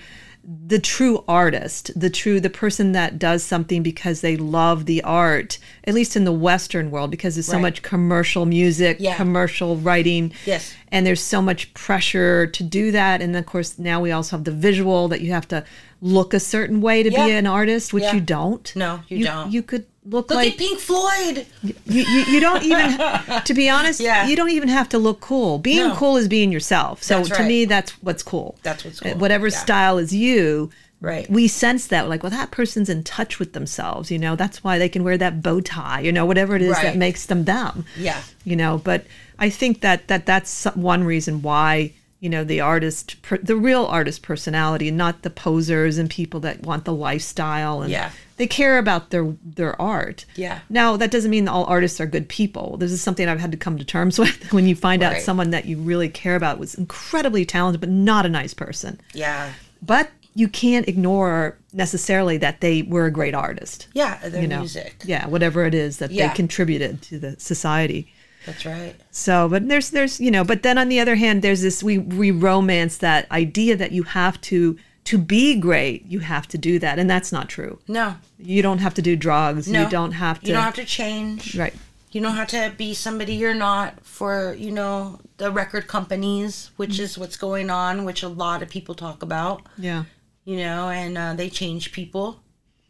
the true artist the true the person that does something because they love the art at least in the western world because there's so Right. much commercial music Yeah. commercial writing Yes. and there's so much pressure to do that and of course now we also have the visual that you have to look a certain way to be an artist which Yeah. you don't No, you don't. you could look, Look like at Pink Floyd. you, you, you don't even to be honest Yeah. you don't even have to look cool being No. cool is being yourself so That's to me that's what's cool That's what's Uh, cool. whatever Yeah. style is you Right. we sense that like well that person's in touch with themselves you know that's why they can wear that bow tie you know whatever it is that makes them them Yeah. you know but i think that that that's one reason why you know the artist the real artist personality not the posers and people that want the lifestyle and Yeah. they care about their their art Yeah. now that doesn't mean all artists are good people this is something i've had to come to terms [LAUGHS] with when you find out someone that you really care about was incredibly talented but not a nice person Yeah. but you can't ignore necessarily that they were a great artist Yeah. Their you know music. yeah whatever it is that Yeah. they contributed to the society That's right. so, but there's there's you know, but then on the other hand, there's this we we romance that idea that you have to to be great, you have to do that, and that's not true. No. You don't have to do drugs. No. You don't have to. You don't have to change. Right. You don't have to be somebody you're not for, you know, the record companies, which is what's going on, which a lot of people talk about, Yeah. you know, and uh, they change people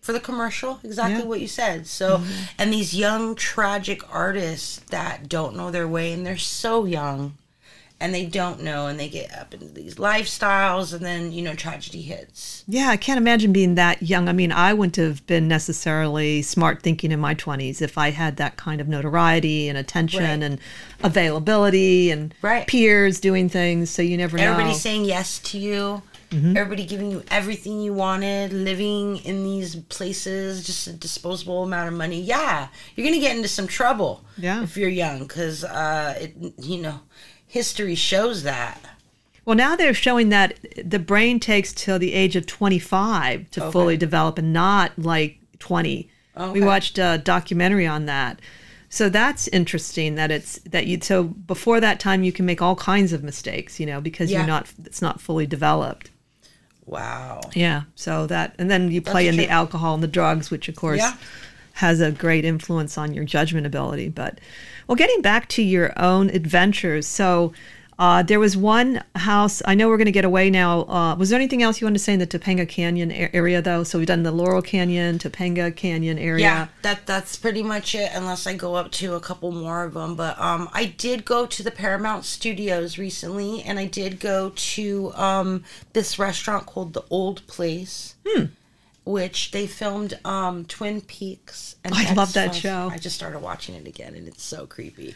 for the commercial, exactly Yeah. what you said. So, mm-hmm. and these young, tragic artists that don't know their way, and they're so young, and they don't know, and they get up into these lifestyles, and then, you know, tragedy hits. Yeah, I can't imagine being that young. I mean, I wouldn't have been necessarily smart thinking in my 20s if I had that kind of notoriety and attention Right. and availability and Right. peers doing things. So you never know. Everybody saying yes to you. Mm-hmm. Everybody giving you everything you wanted, living in these places, just a disposable amount of money. Yeah, you're gonna get into some trouble. Yeah. if you're young, because uh, it, you know, history shows that. Well, now they're showing that the brain takes till the age of 25 to Okay. fully develop and not like 20. Okay. We watched a documentary on that. So that's interesting that it's that you so before that time you can make all kinds of mistakes, you know, because Yeah. you're not it's not fully developed. Wow. Yeah. So that and then you play in the alcohol and the drugs, which of course Yeah. has a great influence on your judgment ability. But well, getting back to your own adventures, so uh, there was one house. I know we're going to get away now. Uh, was there anything else you wanted to say in the Topanga Canyon a- area, though? So we've done the Laurel Canyon, Topanga Canyon area. Yeah, that that's pretty much it. Unless I go up to a couple more of them, but um, I did go to the Paramount Studios recently, and I did go to um this restaurant called the Old Place, which they filmed um Twin Peaks. And I love that show. I just started watching it again, and it's so creepy.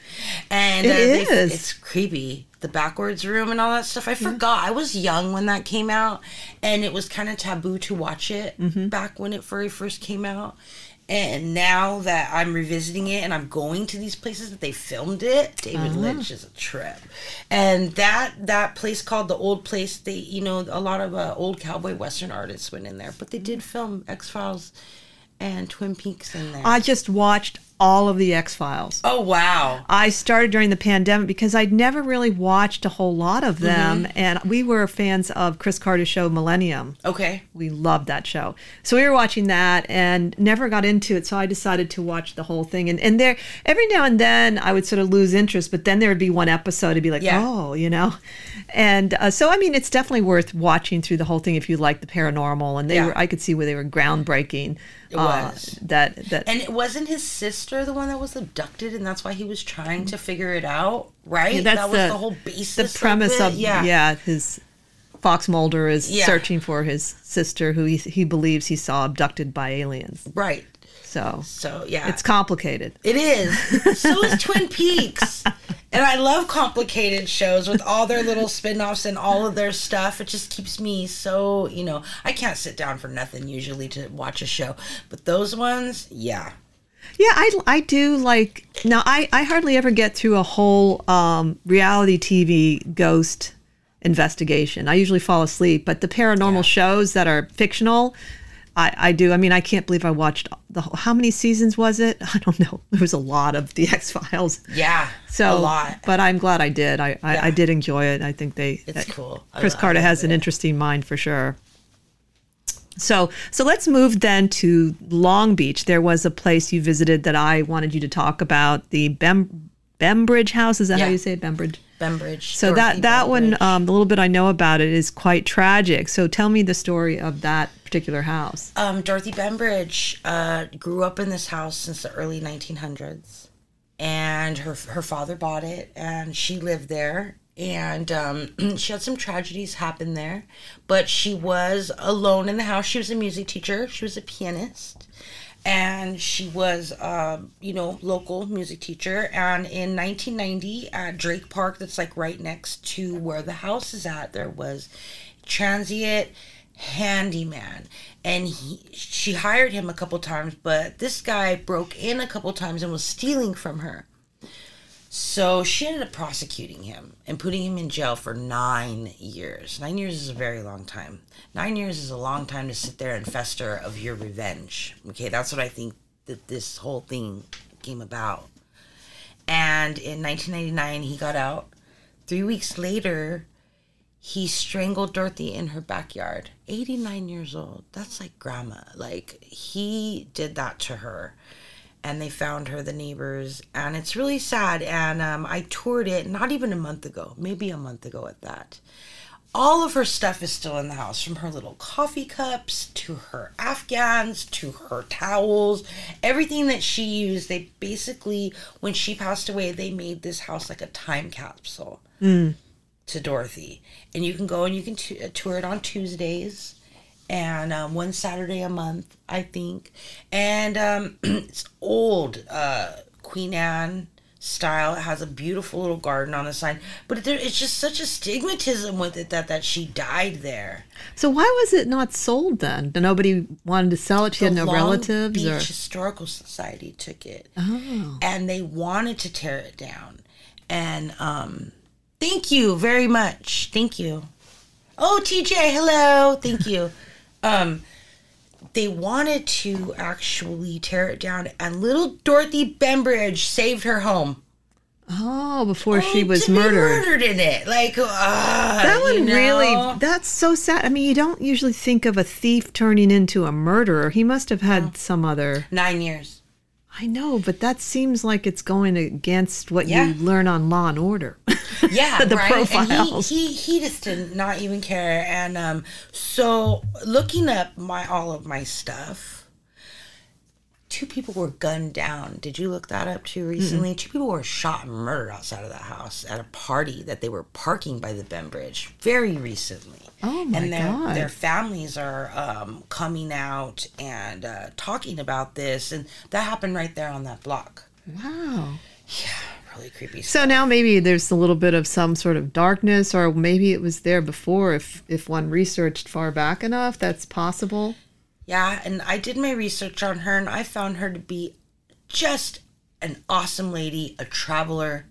And It uh, they- it's creepy. The backwards room and all that stuff. I forgot. I was young when that came out, and it was kind of taboo to watch it Mm-hmm. back when it very first came out. And now that I'm revisiting it and I'm going to these places that they filmed it, David Uh-huh. Lynch is a trip. And that that place called the Old Place, they you know a lot of uh, old cowboy western artists went in there, but they did film X Files and Twin Peaks in there. I just watched all of the X Files. oh wow! I started during the pandemic because I'd never really watched a whole lot of them, Mm-hmm. and we were fans of Chris Carter's show Millennium. Okay, We loved that show. So we were watching that and never got into it. So I decided to watch the whole thing. And, and there, every now and then I would sort of lose interest, but then there would be one episode to be like, Yeah. oh, you know? And uh, so, I mean, it's definitely worth watching through the whole thing if you like the paranormal. And they Yeah. were, I could see where they were groundbreaking. It uh, was. That, that, and it wasn't his sister the one that was abducted, and that's why he was trying to figure it out, right? Yeah, that's that was the- the, whole basis. the premise of, of, yeah, yeah, his Fox Mulder is Yeah. searching for his sister who he, he believes he saw abducted by aliens. right. So So yeah, it's complicated. It is. So is Twin Peaks. [LAUGHS] And I love complicated shows with all their little spin-offs and all of their stuff. It just keeps me so, you know, I can't sit down for nothing usually to watch a show. But those ones, yeah. Yeah, I, I do like now I, I hardly ever get through a whole um, reality TV ghost investigation. I usually fall asleep, but the paranormal shows that are fictional, I, I do. I mean, I can't believe I watched the whole, how many seasons was it? [LAUGHS] I don't know. [LAUGHS] It was a lot of the [LAUGHS] X Files. Yeah. So, a lot. but I'm glad I did. I, I, I did enjoy it. I think they. It's cool. I Chris Carter has an interesting mind for sure. So, so let's move then to Long Beach. There was a place you visited that I wanted you to talk about, the Bem, Bembridge House. Is that how you say it, Bembridge? Bembridge. So that that one, um, the little bit I know about it is quite tragic. So tell me the story of that particular house. Um, Dorothy Bembridge uh, grew up in this house since the early 1900s, and her her father bought it, and she lived there. And um, [CLEARS THROAT] she had some tragedies happen there, but she was alone in the house. She was a music teacher. She was a pianist, and she was, um, you know, local music teacher. And in 1990, at Drake Park, that's like right next to where the house is at, there was transient handyman and he she hired him a couple times but this guy broke in a couple times and was stealing from her so she ended up prosecuting him and putting him in jail for nine years nine years is a very long time nine years is a long time to sit there and fester of your revenge okay that's what i think that this whole thing came about and in 1999 he got out three weeks later he strangled Dorothy in her backyard. 89 years old. That's like grandma. Like he did that to her. And they found her, the neighbors, and it's really sad. And um, I toured it not even a month ago, maybe a month ago at that. All of her stuff is still in the house, from her little coffee cups to her Afghans to her towels, everything that she used. They basically, when she passed away, they made this house like a time capsule to Dorothy, and you can go and you can t- tour it on Tuesdays, and um, one Saturday a month, I think. And um, [CLEARS THROAT] it's old uh, Queen Anne style. It has a beautiful little garden on the side, but there, it's just such a stigmatism with it that that she died there. So why was it not sold then? Nobody wanted to sell it. She had The no Long relatives, Beach or Historical Society took it, oh, and they wanted to tear it down. And um, thank you very much. Thank you. Oh, TJ, hello. Thank you. [LAUGHS] um, they wanted to actually tear it down, and little Dorothy Bembridge saved her home. oh, before she Oh, was to be murdered. murdered in it. Like uh, That one you know? really, that's so sad. I mean, you don't usually think of a thief turning into a murderer. He must have had some other. nine years. I know, but that seems like it's going against what Yeah. you learn on Law and Order. [LAUGHS] yeah [LAUGHS] The right profiles. he, he he just did not even care and um so looking up my all of my stuff two people were gunned down did you look that up too recently two people were shot and murdered outside of the house at a party that they were parking by the Bembridge very recently Oh, my and their God. their families are um, coming out and uh, talking about this and that happened right there on that block wow. Yeah, really creepy So now maybe there's a little bit of some sort of darkness, or maybe it was there before. If if one researched far back enough, that's possible. Yeah, and I did my research on her and I found her to be just an awesome lady, a traveler.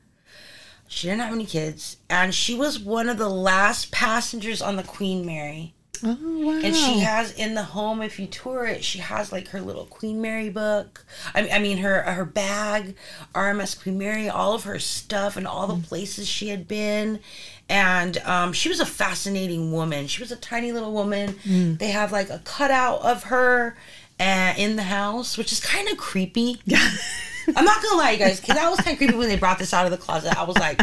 She didn't have any kids, and she was one of the last passengers on the Queen Mary. Oh wow! And she has in the home, if you tour it, she has like her little Queen Mary book. I mean, I mean her her bag, RMS Queen Mary, all of her stuff, and all the mm. places she had been. And um, she was a fascinating woman. She was a tiny little woman. They have like a cutout of her uh, in the house, which is kind of creepy. Yeah. [LAUGHS] I'm not gonna lie, you guys, because that was kind of creepy when they brought this out of the closet. I was like,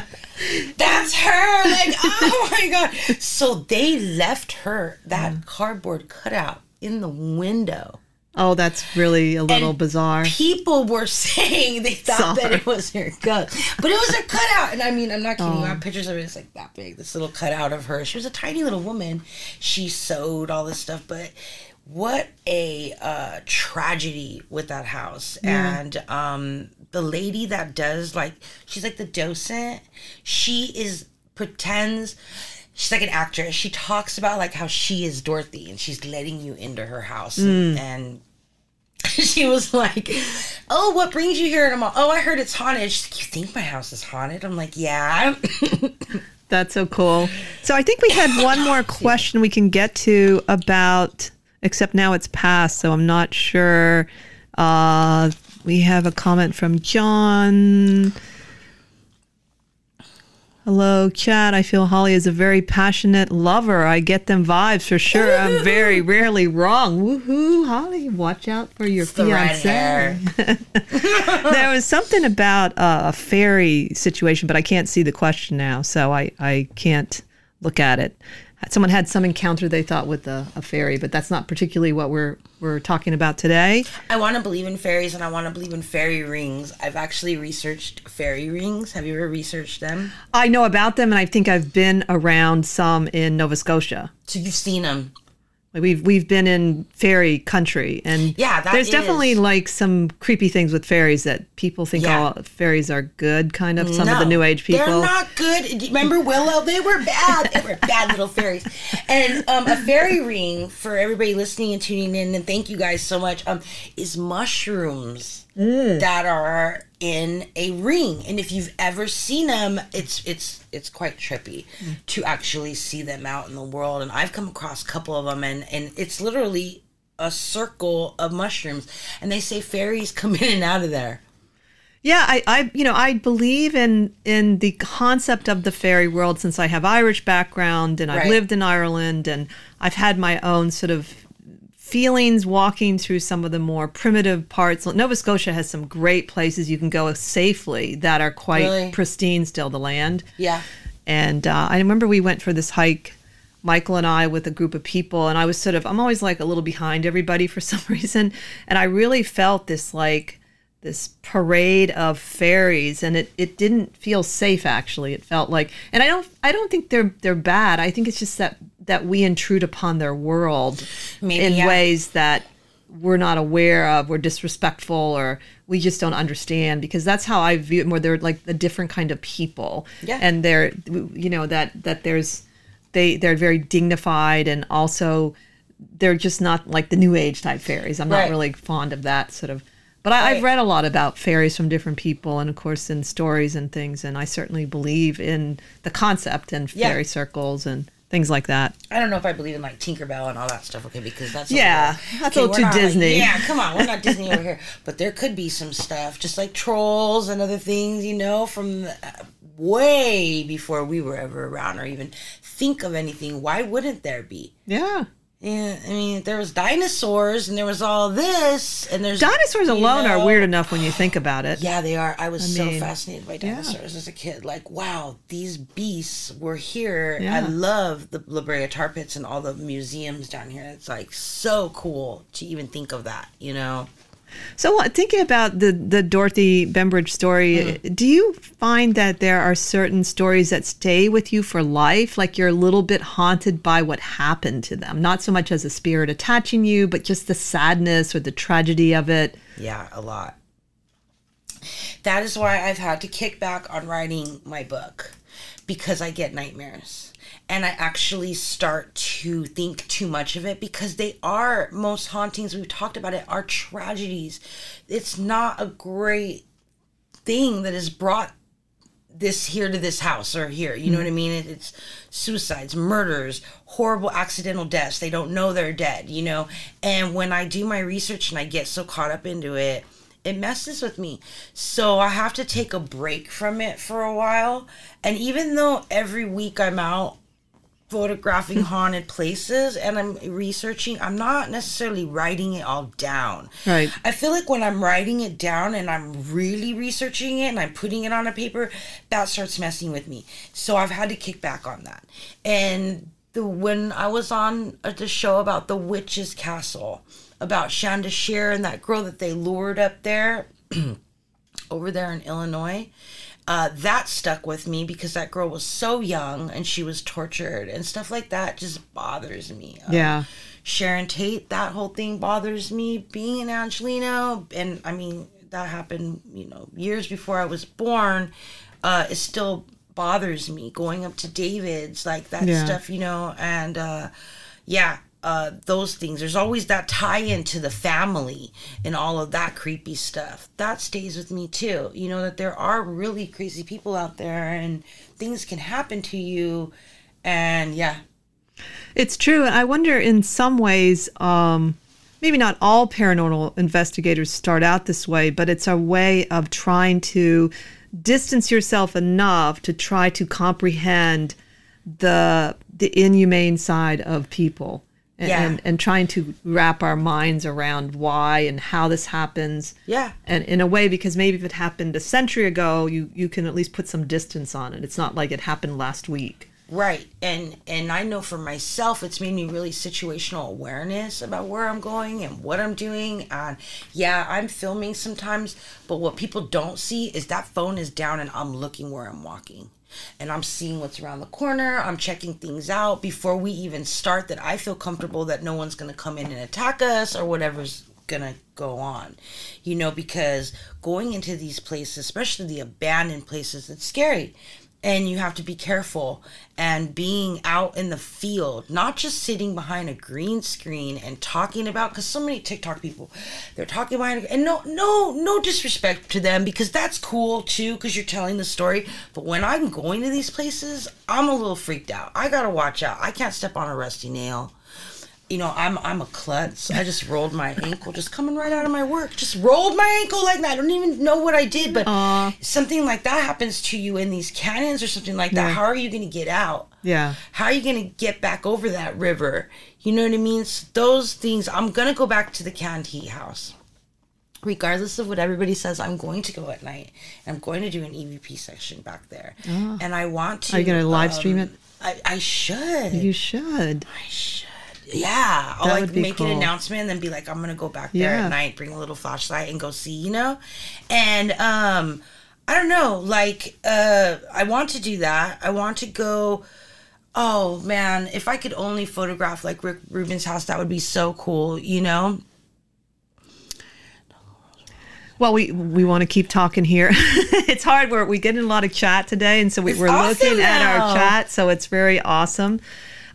"That's her!" Like, [LAUGHS] oh my god! So they left her that cardboard cutout in the window. Oh, that's really a little And bizarre. People were [LAUGHS] saying they thought that it was her ghost, but it was a cutout. And I mean, I'm not kidding. you. I have pictures of it. It's like that big. This little cutout of her. She was a tiny little woman. She sewed all this stuff, but what a uh, tragedy with that house and um, the lady that does like she's like the docent. She is pretends she's like an actress. She talks about like how she is Dorothy and she's letting you into her house and, and [LAUGHS] she was like, "Oh, what brings you here?" And I'm like, "Oh, I heard it's haunted." She's like, "You think my house is haunted?" I'm like, "Yeah." [LAUGHS] That's so cool. So I think we had [LAUGHS] one more question we can get to about, except now it's past, so I'm not sure. Uh, we have a comment from John. Hello, Chad. I feel Holly is a very passionate lover. I get them vibes for sure. I'm very rarely wrong. Woohoo, Holly! Watch out for your fiance. [LAUGHS] [LAUGHS] there was something about uh, a fairy situation, but I can't see the question now, so I, I can't look at it. Someone had some encounter they thought with a, a fairy, but that's not particularly what we're we're talking about today. I want to believe in fairies and I want to believe in fairy rings. I've actually researched fairy rings. Have you ever researched them? I know about them, and I think I've been around some in Nova Scotia. So you've seen them. Like, We've we've been in fairy country, and Yeah, there's is- definitely like some creepy things with fairies that people think Yeah. all fairies are good, kind of. Some of the new age people. They're not good. Remember Willow? They were bad. They were bad little fairies. And um, a fairy ring for everybody listening and tuning in, and thank you guys so much. Um, is mushrooms Mm. that are in a ring, and if you've ever seen them, it's it's it's quite trippy Mm. to actually see them out in the world. And I've come across a couple of them, and and it's literally a circle of mushrooms, and they say fairies [LAUGHS] come in and out of there. Yeah, I, I, you know, I believe in in the concept of the fairy world since I have Irish background and I've Right. lived in Ireland and I've had my own sort of feelings walking through some of the more primitive parts. Nova Scotia has some great places you can go safely that are quite Really? pristine still. The land, Yeah. and uh, I remember we went for this hike, Michael and I, with a group of people, and I was sort of, I'm always like a little behind everybody for [LAUGHS] some reason. And I really felt this like, this parade of fairies and it, it didn't feel safe actually it felt like and i don't i don't think they're they're bad i think it's just that that we intrude upon their world Maybe, in yeah. ways that we're not aware of we're disrespectful or we just don't understand because that's how i view it more they're like a different kind of people Yeah. and they're you know that that there's they they're very dignified and also they're just not like the new age type fairies i'm Right. not really fond of that sort of but I, I've Right. read a lot about fairies from different people and of course in stories and things and i certainly believe in the concept and Yeah. fairy circles and things like that I don't know if I believe in like Tinkerbell and all that stuff, okay, because that's Yeah, little- that's a little too not, like- Disney. yeah, come on, we're not [LAUGHS] Disney over here, but there could be some stuff, just like trolls and other things, you know, from the, uh, way before we were ever around or even think of anything. Why wouldn't there be? yeah Yeah, I mean, there was dinosaurs and there was all this, and there's dinosaurs alone know- are weird enough when you think about it Yeah, they are. I was I so fascinated by dinosaurs as a kid. Like, wow, these beasts were here. I love the La Brea Tar Pits and all the museums down here. It's like so cool to even think of that, you know? So, thinking about the the Dorothy Bembridge story, mm-hmm. do you find that there are certain stories that stay with you for life? Like you're a little bit haunted by what happened to them, not so much as a spirit attaching you, but just the sadness or the tragedy of it. Yeah, a lot. That is why I've had to kick back on writing my book because I get nightmares. And I actually start to think too much of it because they are most hauntings. We've talked about it, are tragedies. It's not a great thing that has brought this here to this house or here. You know what I mean? It, it's suicides, murders, horrible accidental deaths. They don't know they're dead, you know? And when I do my research and I get so caught up into it, it messes with me. So I have to take a break from it for a while. And even though every week I'm out photographing haunted places and I'm researching, I'm not necessarily writing it all down. Right. I feel like when I'm writing it down and I'm really researching it and I'm putting it on a paper, that starts messing with me. So I've had to kick back on that. And the when I was on uh, the show about the witch's castle, about Shanda Sharer and that girl that they lured up there [CLEARS THROAT] over there in Illinois. Uh, that stuck with me because that girl was so young and she was tortured and stuff like that just bothers me. Um, Yeah. Sharon Tate, that whole thing bothers me. Being an Angelino, and I mean, that happened, you know, years before I was born, uh, it still bothers me. Going up to David's, like that Yeah. stuff, you know, and uh, yeah, uh, those things. There's always that tie into the family and all of that creepy stuff. That stays with me too. You know, that there are really crazy people out there and things can happen to you. And yeah, It's true. I wonder in some ways, um, maybe not all paranormal investigators start out this way, but it's a way of trying to distance yourself enough to try to comprehend the the inhumane side of people. And, Yeah. and, and trying to wrap our minds around why and how this happens. Yeah. And in a way, because maybe if it happened a century ago, you, you can at least put some distance on it. It's not like it happened last week. Right. And and I know for myself it's made me really situational awareness about where I'm going and what I'm doing. And yeah, I'm filming sometimes, but what people don't see is that phone is down and I'm looking where I'm walking. And I'm seeing what's around the corner. I'm checking things out before we even start that I feel comfortable that no one's going to come in and attack us or whatever's going to go on. You know, because going into these places, especially the abandoned places, it's scary and you have to be careful and being out in the field not just sitting behind a green screen and talking about because so many tiktok people they're talking behind and no no no disrespect to them because that's cool too because you're telling the story. But when i'm going to these places i'm a little freaked out. I gotta watch out. I can't step on a rusty nail you know, I'm I'm a klutz. I just rolled my ankle, just coming right out of my work. Just rolled my ankle like that. I don't even know what I did, but something like that happens to you in these canyons or something like that. Yeah. How are you going to get out? Yeah. How are you going to get back over that river? You know what I mean? S those things. I'm going to go back to the canned heat house. Regardless of what everybody says, I'm going to go at night. I'm going to do an EVP session back there, and I want to. Oh. Are you gonna live um, stream it? I, I should. You should. I should. Yeah, I'll That like make cool. an announcement and then be like, I'm gonna go back there Yeah. at night, bring a little flashlight, and go see, you know. And um, I don't know, like uh, I want to do that. I want to go. Oh man, if I could only photograph like Rick Rubin's house, that would be so cool, you know. Well, we we want to keep talking here. [LAUGHS] it's hard. We're we get in a lot of chat today, and so we, we're awesome, looking at our chat. So it's very awesome.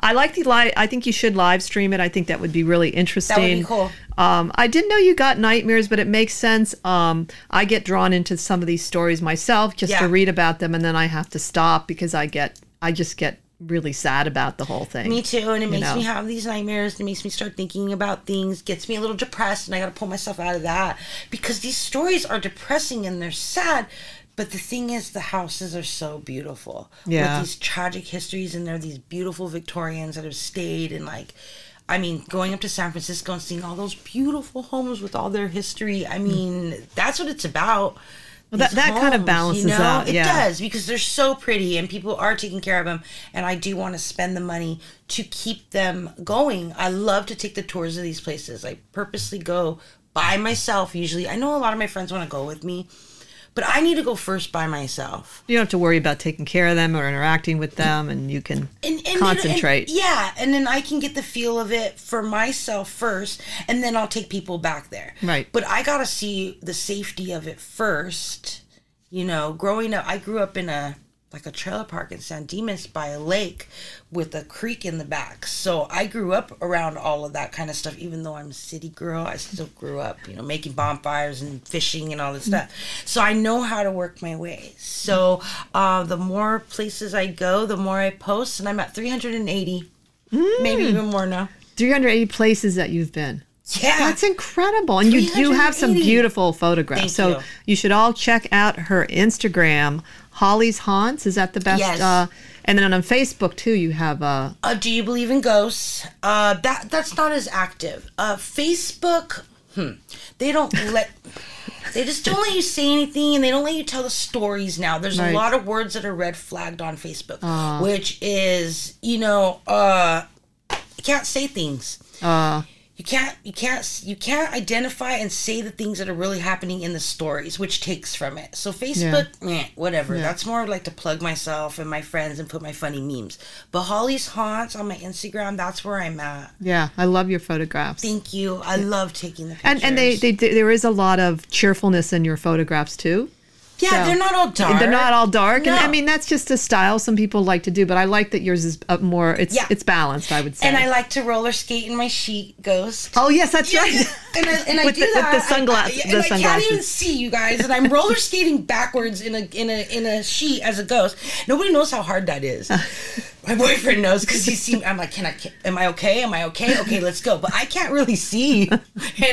I like the live. I think you should live stream it. I think that would be really interesting. That would be cool. Um, I didn't know you got nightmares, but it makes sense. Um, I get drawn into some of these stories myself just to read about them, and then I have to stop because I get I just get really sad about the whole thing. Me too, and it makes know. me have these nightmares. It makes me start thinking about things, gets me a little depressed, and I got to pull myself out of that because these stories are depressing and they're sad. But the thing is, the houses are so beautiful Yeah. with these tragic histories, and they're these beautiful Victorians that have stayed and like. I mean, going up to San Francisco and seeing all those beautiful homes with all their history. I mm. mean, that's what it's about. Well, that- that kind of homes, balances out, It does because they're so pretty and people are taking care of them. And I do want to spend the money to keep them going. I love to take the tours of these places. I purposely go by myself usually. I know a lot of my friends want to go with me, but I need to go first by myself. you don't have to worry about taking care of them or interacting with them, and you can And, and and- concentrate. yeah, and then I can get the feel of it for myself first, and then I'll take people back there. Right. But I gotta see the safety of it first. You know, growing up, I grew up in a like a trailer park in San Dimas by a lake with a creek in the back. So I grew up around all of that kind of stuff. Even though I'm a city girl, I still grew up, you know, making bonfires and fishing and all this stuff. So I know how to work my way. So uh, the more places I go, the more I post, and I'm at 380, maybe even more now. 380 places that you've been. Yeah, That's incredible. And you do have some beautiful photographs. Thank so you. you. should all check out her Instagram, Holly's Haunts. Is that the best? Yes. Uh, and then on Facebook too, you have uh, Uh, do you believe in ghosts? Uh, that that's not as active. Uh, Facebook, hmm, they don't [LAUGHS] let. They just don't let you say anything, and they don't let you tell the stories now. There's Right. a lot of words that are red flagged on Facebook, which is, you know, uh, you can't say things. uh, you can't you can't you can't identify and say the things that are really happening in the stories which takes from it. So facebook meh, whatever. That's more like to plug myself and my friends and put my funny memes. But holly's haunts on my instagram that's where i'm at. Yeah, I love your photographs. thank you. I love taking the pictures and and they, they there is a lot of cheerfulness in your photographs too. Yeah so- they're not all dark They're not all dark, and I mean that's just a style some people like to do. But I like that yours is more. It's Yeah. it's balanced. I would say. and i like to roller skate in my sheet ghost oh yes, that's right. [LAUGHS] and I, and I With do the- with the sunglass- I, I, the and I can't even see you guys, and I'm roller skating backwards in a in a in a sheet as a ghost. Nobody knows how hard that is. [LAUGHS] My [LAUGHS] boyfriend knows because he's seen. I'm like, can I? Can, am I okay? Am I okay? Okay, let's go. But I can't really see, and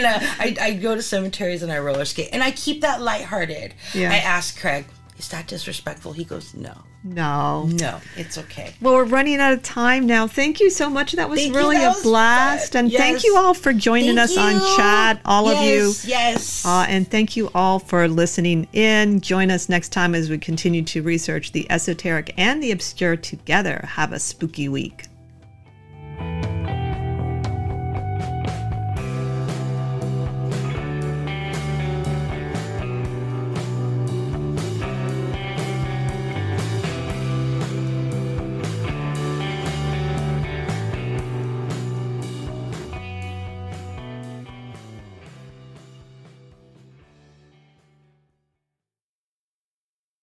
uh, I I go to cemeteries and I roller skate, and I keep that lighthearted. Yeah. I ask Craig, is that disrespectful? He goes, no, no. no, it's okay. Well, we're running out of time now. Thank you so much. That was Thank you. really That a was blast. fun. And thank you all for joining Thank us on chat, all of you. Yes, Yes. Uh, and thank you all for listening in. Join us next time as we continue to research the esoteric and the obscure together. Have a spooky week.